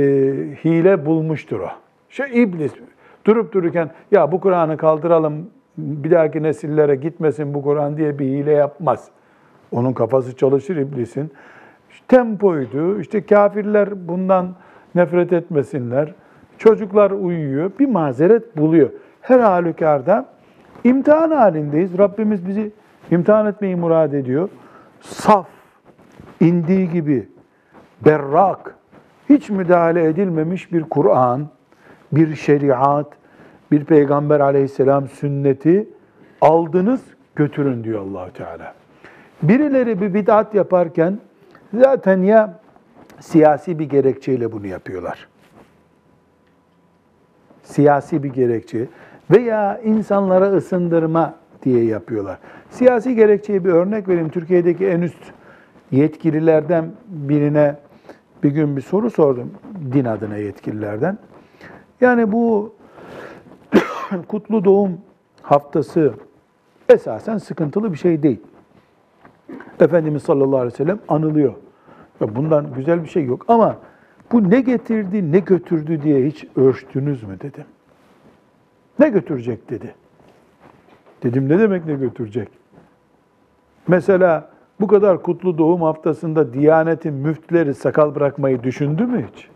hile bulmuştur o. Şu iblis durup dururken ya bu Kur'an'ı kaldıralım bir dahaki nesillere gitmesin bu Kur'an diye bir hile yapmaz. Onun kafası çalışır iblisin. İşte tempoydu. İşte kafirler bundan nefret etmesinler. Çocuklar uyuyor. Bir mazeret buluyor. Her halükarda imtihan halindeyiz. Rabbimiz bizi imtihan etmeyi murad ediyor. Saf, indiği gibi, berrak, hiç müdahale edilmemiş bir Kur'an, bir şeriat, bir peygamber aleyhisselam sünneti aldınız götürün diyor Allahu Teala. Birileri bir bid'at yaparken zaten ya siyasi bir gerekçeyle bunu yapıyorlar. Siyasi bir gerekçe veya insanlara ısındırma diye yapıyorlar. Siyasi gerekçeye bir örnek vereyim. Türkiye'deki en üst yetkililerden birine bir gün bir soru sordum din adına yetkililerden. Yani bu kutlu doğum haftası esasen sıkıntılı bir şey değil. Efendimiz sallallahu aleyhi ve sellem anılıyor. Ya bundan güzel bir şey yok ama bu ne getirdi, ne götürdü diye hiç ölçtünüz mü dedim. Ne götürecek dedi. Dedim ne demek ne götürecek? Mesela bu kadar kutlu doğum haftasında Diyanet'in müftüleri sakal bırakmayı düşündü mü hiç?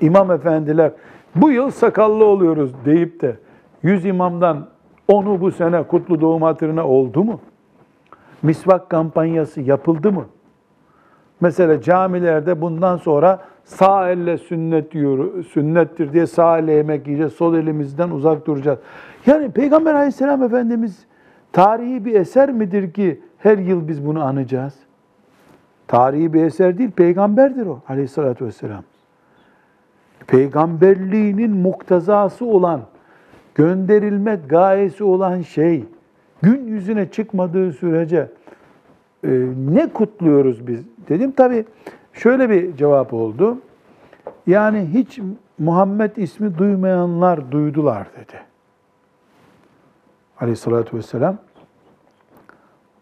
İmam efendiler bu yıl sakallı oluyoruz deyip de 100 imamdan onu bu sene kutlu doğum hatırına oldu mu? Misvak kampanyası yapıldı mı? Mesela camilerde bundan sonra sağ elle sünnet diyor, sünnettir diye sağ elle yemek yiyeceğiz, sol elimizden uzak duracağız. Yani Peygamber aleyhisselam Efendimiz tarihi bir eser midir ki her yıl biz bunu anacağız? Tarihi bir eser değil, peygamberdir o aleyhissalatü vesselam. Peygamberliğinin muktezası olan, gönderilmek gayesi olan şey, gün yüzüne çıkmadığı sürece e, ne kutluyoruz biz dedim. Tabii şöyle bir cevap oldu. Yani hiç Muhammed ismi duymayanlar duydular dedi. Aleyhissalatü vesselam.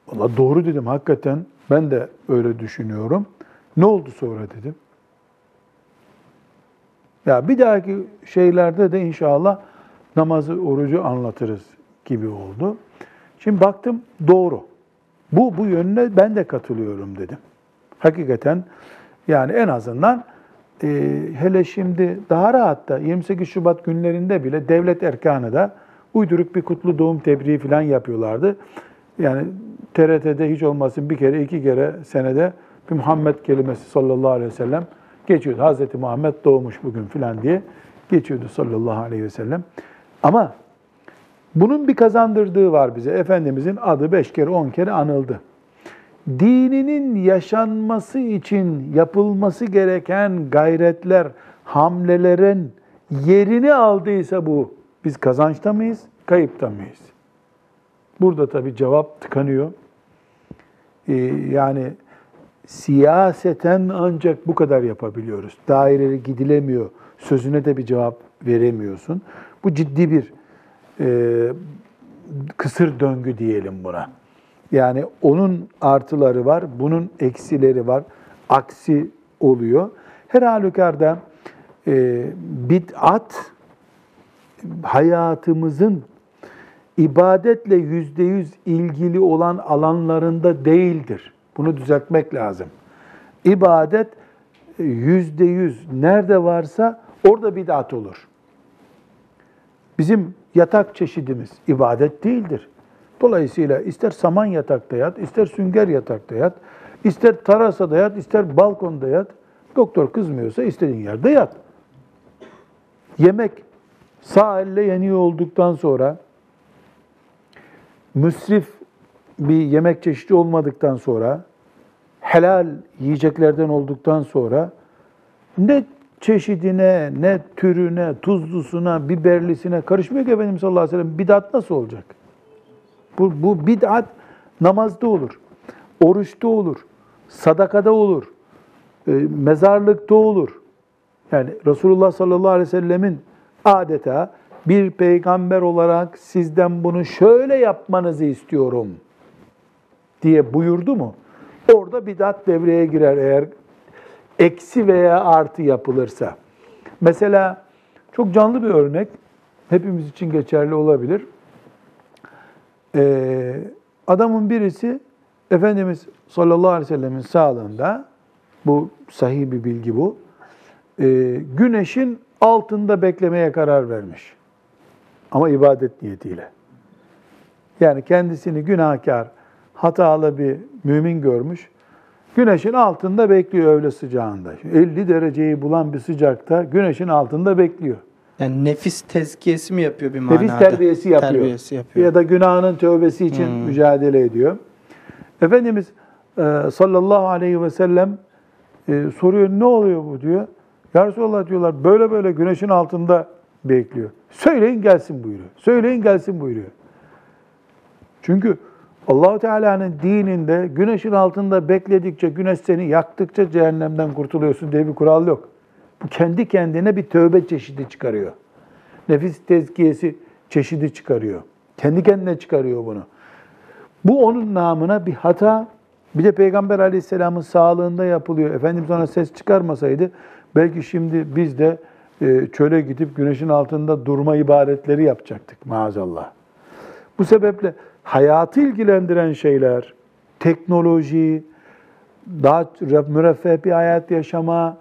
Valla doğru dedim hakikaten ben de öyle düşünüyorum. Ne oldu sonra dedim. Ya bir dahaki şeylerde de inşallah namazı, orucu anlatırız gibi oldu. Şimdi baktım doğru. Bu bu yönüne ben de katılıyorum dedim. Hakikaten yani en azından e, hele şimdi daha rahat da 28 Şubat günlerinde bile devlet erkanı da uyduruk bir kutlu doğum tebriği falan yapıyorlardı. Yani TRT'de hiç olmasın bir kere iki kere senede bir Muhammed kelimesi sallallahu aleyhi ve sellem geçiyordu. Hazreti Muhammed doğmuş bugün filan diye geçiyordu sallallahu aleyhi ve sellem. Ama bunun bir kazandırdığı var bize. Efendimizin adı beş kere on kere anıldı. Dininin yaşanması için yapılması gereken gayretler, hamlelerin yerini aldıysa bu biz kazançta mıyız, kayıpta mıyız? Burada tabii cevap tıkanıyor. Ee, yani siyaseten ancak bu kadar yapabiliyoruz. Daireli gidilemiyor. Sözüne de bir cevap veremiyorsun. Bu ciddi bir e, kısır döngü diyelim buna. Yani onun artıları var, bunun eksileri var. Aksi oluyor. Her halükarda e, bid'at hayatımızın ibadetle yüzde yüz ilgili olan alanlarında değildir. Bunu düzeltmek lazım. İbadet yüzde yüz nerede varsa orada bid'at olur. Bizim yatak çeşidimiz ibadet değildir. Dolayısıyla ister saman yatakta yat, ister sünger yatakta yat, ister tarasada yat, ister balkonda yat. Doktor kızmıyorsa istediğin yerde yat. Yemek sağ elle yeniyor olduktan sonra müsrif bir yemek çeşidi olmadıktan sonra helal yiyeceklerden olduktan sonra ne çeşidine, ne türüne, tuzlusuna, biberlisine karışmıyor ki Efendimiz sallallahu aleyhi ve sellem. Bid'at nasıl olacak? Bu, bu bid'at namazda olur, oruçta olur, sadakada olur, e, mezarlıkta olur. Yani Resulullah sallallahu aleyhi ve sellemin adeta bir peygamber olarak sizden bunu şöyle yapmanızı istiyorum diye buyurdu mu? Orada bidat devreye girer eğer eksi veya artı yapılırsa. Mesela çok canlı bir örnek, hepimiz için geçerli olabilir. Ee, adamın birisi Efendimiz sallallahu aleyhi ve sellemin sağlığında, bu sahih bir bilgi bu, e, güneşin altında beklemeye karar vermiş. Ama ibadet niyetiyle. Yani kendisini günahkar, hatalı bir mümin görmüş. Güneşin altında bekliyor öğle sıcağında. 50 dereceyi bulan bir sıcakta güneşin altında bekliyor. Yani nefis tezkiyesi mi yapıyor bir manada? Nefis terbiyesi yapıyor. Terbiyesi yapıyor. Ya da günahının tövbesi için Hmm. mücadele ediyor. Efendimiz e, sallallahu aleyhi ve sellem e, soruyor ne oluyor bu diyor. Ya Resulallah diyorlar böyle böyle güneşin altında bekliyor. Söyleyin gelsin buyuruyor. Söyleyin gelsin buyuruyor. Çünkü Allahu Teala'nın dininde güneşin altında bekledikçe, güneş seni yaktıkça cehennemden kurtuluyorsun diye bir kural yok. Bu kendi kendine bir tövbe çeşidi çıkarıyor. Nefis tezkiyesi çeşidi çıkarıyor. Kendi kendine çıkarıyor bunu. Bu onun namına bir hata. Bir de Peygamber Aleyhisselam'ın sağlığında yapılıyor. Efendimiz ona ses çıkarmasaydı belki şimdi biz de e, çöle gidip güneşin altında durma ibadetleri yapacaktık maazallah. Bu sebeple hayatı ilgilendiren şeyler, teknoloji, daha müreffeh bir hayat yaşama,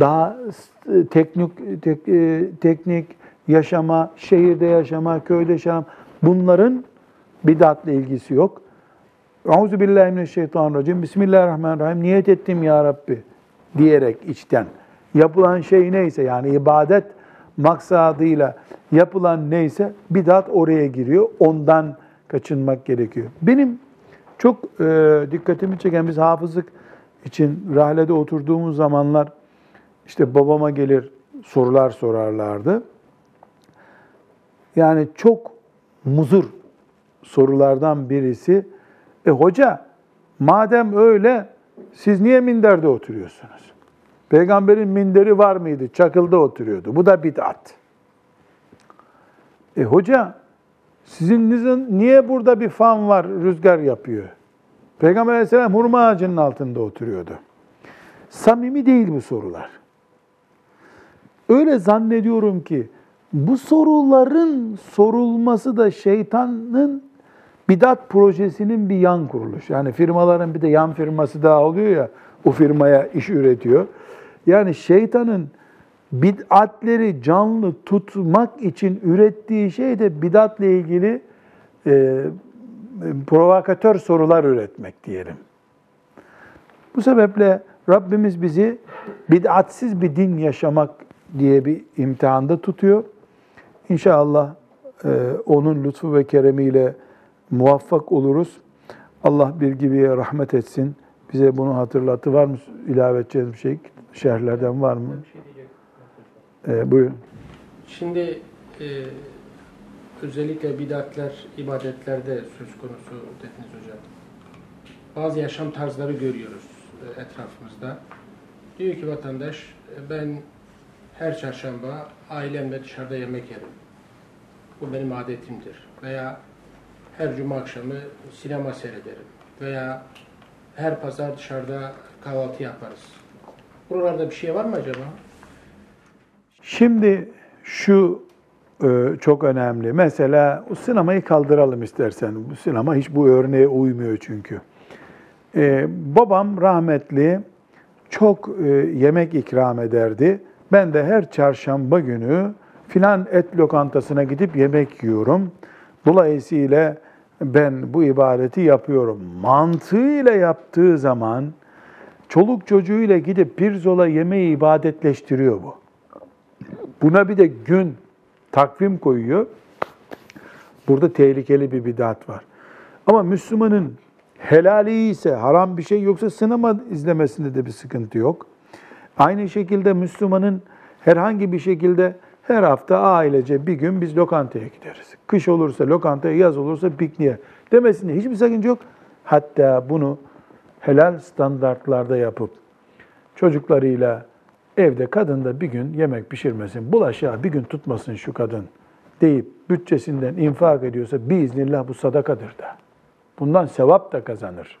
daha teknik, tek, e, teknik yaşama, şehirde yaşama, köyde yaşama bunların bidatla ilgisi yok. Euzu billahi mineşşeytanirracim. Bismillahirrahmanirrahim. Niyet ettim ya Rabbi diyerek içten. Yapılan şey neyse yani ibadet maksadıyla yapılan neyse bidat oraya giriyor. Ondan kaçınmak gerekiyor. Benim çok e, dikkatimi çeken biz hafızlık için rahlede oturduğumuz zamanlar işte babama gelir sorular sorarlardı. Yani çok muzur sorulardan birisi e hoca madem öyle siz niye minderde oturuyorsunuz? Peygamberin minderi var mıydı? Çakılda oturuyordu. Bu da bid'at. E hoca sizin niye burada bir fan var rüzgar yapıyor? Peygamber aleyhisselam hurma ağacının altında oturuyordu. Samimi değil bu sorular. Öyle zannediyorum ki bu soruların sorulması da şeytanın bidat projesinin bir yan kuruluşu. Yani firmaların bir de yan firması daha oluyor ya, o firmaya iş üretiyor. Yani şeytanın bid'atleri canlı tutmak için ürettiği şey de bidatla ilgili e, provokatör sorular üretmek diyelim. Bu sebeple Rabbimiz bizi bid'atsiz bir din yaşamak diye bir imtihanda tutuyor. İnşallah e, onun lütfu ve keremiyle muvaffak oluruz. Allah bir gibiye rahmet etsin. Bize bunu hatırlatı var mı? İlave edeceğiz bir şey. Şerhlerden var mı? Bir şey. E, buyurun. Şimdi e, özellikle bidatler ibadetlerde söz konusu dediniz hocam. Bazı yaşam tarzları görüyoruz e, etrafımızda. Diyor ki vatandaş e, ben her çarşamba ailemle dışarıda yemek yerim. Bu benim adetimdir. Veya her cuma akşamı sinema seyrederim. Veya her pazar dışarıda kahvaltı yaparız. Buralarda bir şey var mı acaba? Şimdi şu e, çok önemli. Mesela sinemayı kaldıralım istersen. Bu sinema hiç bu örneğe uymuyor çünkü. E, babam rahmetli çok e, yemek ikram ederdi. Ben de her çarşamba günü filan et lokantasına gidip yemek yiyorum. Dolayısıyla ben bu ibadeti yapıyorum. Mantığıyla yaptığı zaman çoluk çocuğuyla gidip pirzola yemeği ibadetleştiriyor bu. Buna bir de gün, takvim koyuyor. Burada tehlikeli bir bidat var. Ama Müslümanın helali ise, haram bir şey yoksa sinema izlemesinde de bir sıkıntı yok. Aynı şekilde Müslümanın herhangi bir şekilde her hafta ailece bir gün biz lokantaya gideriz. Kış olursa lokantaya, yaz olursa pikniğe demesinde hiçbir sakınca yok. Hatta bunu helal standartlarda yapıp çocuklarıyla evde kadın da bir gün yemek pişirmesin, bulaşığa bir gün tutmasın şu kadın deyip bütçesinden infak ediyorsa biiznillah bu sadakadır da. Bundan sevap da kazanır.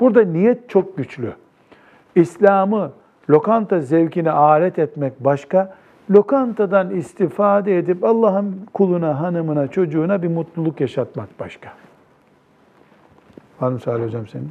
Burada niyet çok güçlü. İslam'ı lokanta zevkine alet etmek başka, lokantadan istifade edip Allah'ın kuluna, hanımına, çocuğuna bir mutluluk yaşatmak başka. Var mı Salih Hocam senin?